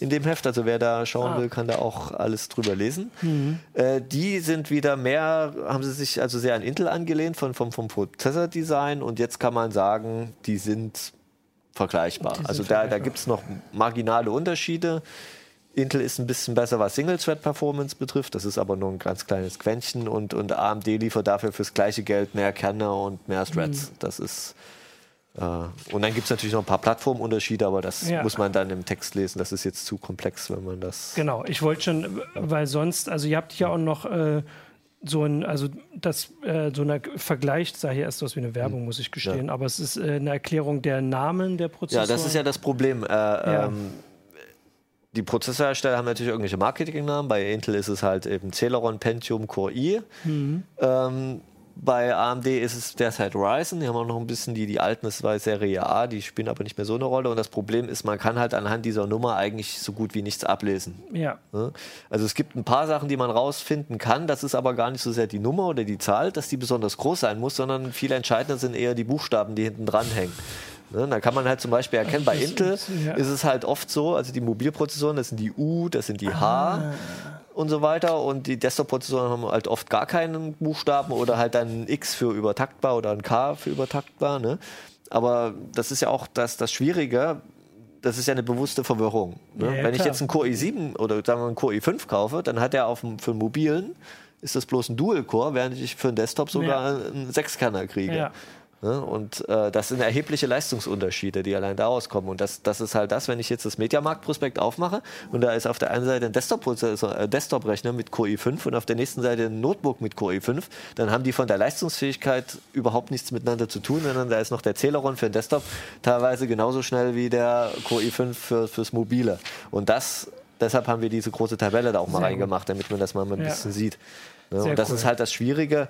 in dem Heft, also wer da schauen ah. will, kann da auch alles drüber lesen. Mhm. Äh, die sind wieder mehr, haben sie sich sich also sehr an Intel angelehnt von, vom, vom Prozessordesign und jetzt kann man sagen, die sind vergleichbar. Die sind also da, da gibt es noch marginale Unterschiede. Intel ist ein bisschen besser, was Single-Thread-Performance betrifft. Das ist aber nur ein ganz kleines Quäntchen. Und, und AMD liefert dafür fürs gleiche Geld mehr Kerne und mehr Threads. Mhm. Das ist. Äh, und dann gibt es natürlich noch ein paar Plattformunterschiede, aber das ja. muss man dann im Text lesen. Das ist jetzt zu komplex, wenn man das. Genau, ich wollte schon, weil sonst, also ihr habt ja auch noch. Äh, so ein, also das, äh, so ein Vergleich sah hier erst aus wie eine Werbung, hm. muss ich gestehen, ja. aber es ist äh, eine Erklärung der Namen der Prozessoren. Ja, das ist ja das Problem. Äh, ja. ähm, die Prozessorhersteller haben natürlich irgendwelche Marketingnamen. Bei Intel ist es halt eben Celeron Pentium Core i. Mhm. Ähm, bei AMD ist es derzeit Ryzen. Die haben auch noch ein bisschen die, die alten, das war Serie A, die spielen aber nicht mehr so eine Rolle. Und das Problem ist, man kann halt anhand dieser Nummer eigentlich so gut wie nichts ablesen. Ja. Also es gibt ein paar Sachen, die man rausfinden kann. Das ist aber gar nicht so sehr die Nummer oder die Zahl, dass die besonders groß sein muss, sondern viel entscheidender sind eher die Buchstaben, die hinten dran hängen. Ne, da kann man halt zum Beispiel erkennen, bei Intel ist es halt oft so, also die Mobilprozessoren, das sind die U, das sind die H. Ah und so weiter. Und die Desktop-Prozessoren haben halt oft gar keinen Buchstaben oder halt ein X für übertaktbar oder ein K für übertaktbar. Ne? Aber das ist ja auch das, das Schwierige. Das ist ja eine bewusste Verwirrung. Ne? Ja, Wenn ich jetzt einen Core i7 oder sagen wir einen Core i5 kaufe, dann hat er auf dem, für einen mobilen ist das bloß ein Dual-Core, während ich für einen Desktop sogar ja. einen Sechskerner kriege. Ja. Ne? Und äh, das sind erhebliche Leistungsunterschiede, die allein daraus kommen. Und das, das ist halt das, wenn ich jetzt das Mediamarkt-Prospekt aufmache und da ist auf der einen Seite ein Desktop-Rechner äh, Desktop mit Core i5 und auf der nächsten Seite ein Notebook mit Core i5, dann haben die von der Leistungsfähigkeit überhaupt nichts miteinander zu tun, sondern da ist noch der Celeron für den Desktop teilweise genauso schnell wie der Core i5 für, fürs Mobile. Und das, deshalb haben wir diese große Tabelle da auch mal Sehr reingemacht, gut. damit man das mal ein ja. bisschen sieht. Ne? Und das cool. ist halt das Schwierige,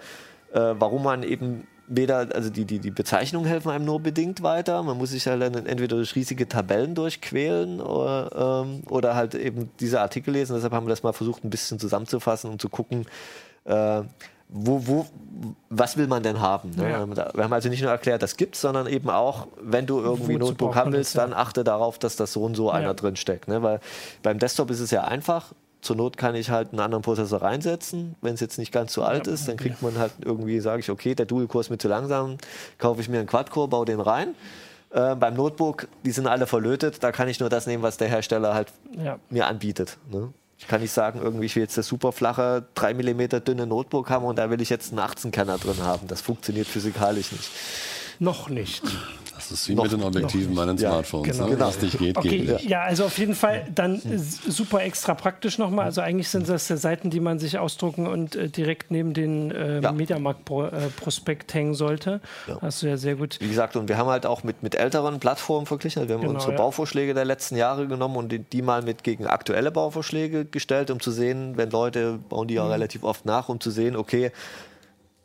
äh, warum man eben weder, also die, die, die Bezeichnungen helfen einem nur bedingt weiter. Man muss sich halt dann entweder durch riesige Tabellen durchquälen oder, ähm, oder halt eben diese Artikel lesen. Deshalb haben wir das mal versucht, ein bisschen zusammenzufassen, um zu gucken, äh, wo, wo, was will man denn haben? Ne? Ja. Wir haben also nicht nur erklärt, das gibt's, sondern eben auch, wenn du irgendwie ein Notebook haben willst, dann achte darauf, dass das so und so ja. einer drin steckt. Ne? Weil beim Desktop ist es ja einfach. Zur Not kann ich halt einen anderen Prozessor reinsetzen. Wenn es jetzt nicht ganz so alt ist, dann kriegt man halt irgendwie, sage ich, okay, der Dual-Core ist mir zu langsam, kaufe ich mir einen Quad-Core, baue den rein. Äh, beim Notebook, die sind alle verlötet, da kann ich nur das nehmen, was der Hersteller halt ja. mir anbietet. Ne? Ich kann nicht sagen, irgendwie, ich will jetzt das super flache, 3 mm dünne Notebook haben und da will ich jetzt einen 18-Kerner drin haben. Das funktioniert physikalisch nicht. Noch nicht. Das ist wie noch, mit den Objektiven bei den ja, Smartphones. Genau. Ne? genau. Was nicht geht, okay, geht. Ja. also auf jeden Fall dann super extra praktisch nochmal. Also eigentlich sind das Seiten, die man sich ausdrucken und äh, direkt neben den äh, ja. Mediamarkt-Prospekt hängen sollte. Ja. Hast du ja sehr gut. Wie gesagt, und wir haben halt auch mit, mit älteren Plattformen verglichen. Also wir haben genau, unsere Bauvorschläge der letzten Jahre genommen und die, die, mal mit gegen aktuelle Bauvorschläge gestellt, um zu sehen, wenn Leute bauen die ja mhm. relativ oft nach, um zu sehen, okay,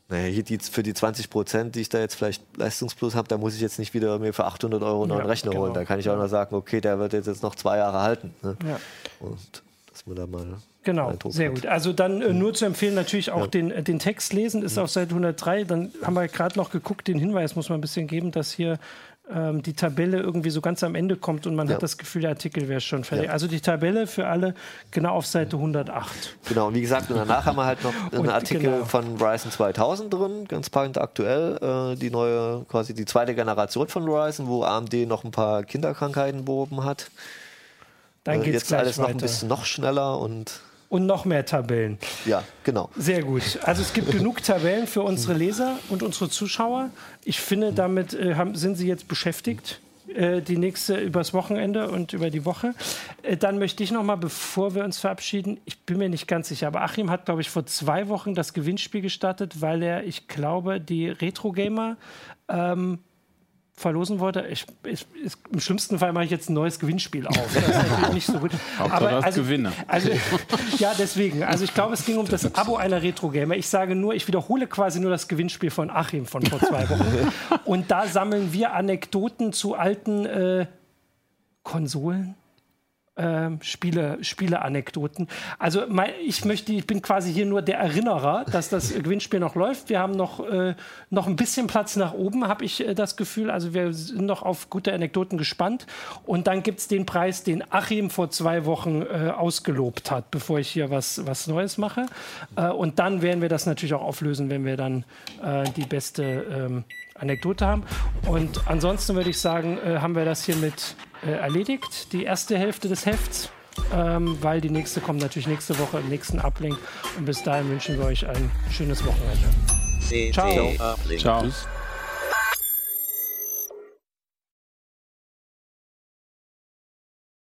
naja, hier die, für die 20 Prozent, die ich da jetzt vielleicht Leistungsplus habe, da muss ich jetzt nicht wieder mir für 800 Euro einen neuen ja, Rechner genau. holen. Da kann ich auch noch sagen, okay, der wird jetzt, noch zwei Jahre halten. Ne? Ja. Und dass man da mal Genau, sehr gut. Also dann äh, nur zu empfehlen, natürlich auch ja. den, äh, den Text lesen, ist ja. auf Seite 103. Dann haben wir gerade noch geguckt, den Hinweis muss man ein bisschen geben, dass hier ähm, die Tabelle irgendwie so ganz am Ende kommt und man ja. hat das Gefühl, der Artikel wäre schon fertig. Ja. Also die Tabelle für alle genau auf Seite 108. Genau, und wie gesagt, und danach haben wir halt noch einen Artikel genau. von Ryzen 2000 drin, ganz passend aktuell, äh, die neue, quasi die zweite Generation von Ryzen, wo AMD noch ein paar Kinderkrankheiten behoben hat. Dann äh, geht's jetzt alles weiter. noch ein bisschen noch schneller und und noch mehr Tabellen. Ja, genau. Sehr gut. Also es gibt genug Tabellen für unsere Leser und unsere Zuschauer. Ich finde, damit äh, haben, sind sie jetzt beschäftigt. Äh, die nächste übers Wochenende und über die Woche. Äh, dann möchte ich noch mal, bevor wir uns verabschieden, ich bin mir nicht ganz sicher, aber Achim hat, glaube ich, vor zwei Wochen das Gewinnspiel gestartet, weil er, ich glaube, die Retro Gamer ähm, verlosen wollte. Ich, ich, ich, Im schlimmsten Fall mache ich jetzt ein neues Gewinnspiel auf. Das ist natürlich nicht so gut. (laughs) Aber also, Gewinner. Also, (laughs) ja, deswegen. Also ich glaube, es ging um das Abo einer Retro-Gamer. Ich sage nur, ich wiederhole quasi nur das Gewinnspiel von Achim von vor zwei Wochen. (laughs) Und da sammeln wir Anekdoten zu alten äh, Konsolen ähm, Spiele, Spiele-Anekdoten. Also mein, ich möchte, ich bin quasi hier nur der Erinnerer, dass das (laughs) Gewinnspiel noch läuft. Wir haben noch, äh, noch ein bisschen Platz nach oben, habe ich äh, das Gefühl. Also wir sind noch auf gute Anekdoten gespannt. Und dann gibt es den Preis, den Achim vor zwei Wochen äh, ausgelobt hat, bevor ich hier was, was Neues mache. Äh, und dann werden wir das natürlich auch auflösen, wenn wir dann äh, die beste ähm, Anekdote haben. Und ansonsten würde ich sagen, äh, haben wir das hier mit äh, erledigt. Die erste Hälfte des Hefts ähm, weil die nächste kommt natürlich nächste Woche im nächsten Uplink. Und bis dahin wünschen wir euch ein schönes Wochenende. Ciao. Ciao. Tschüss.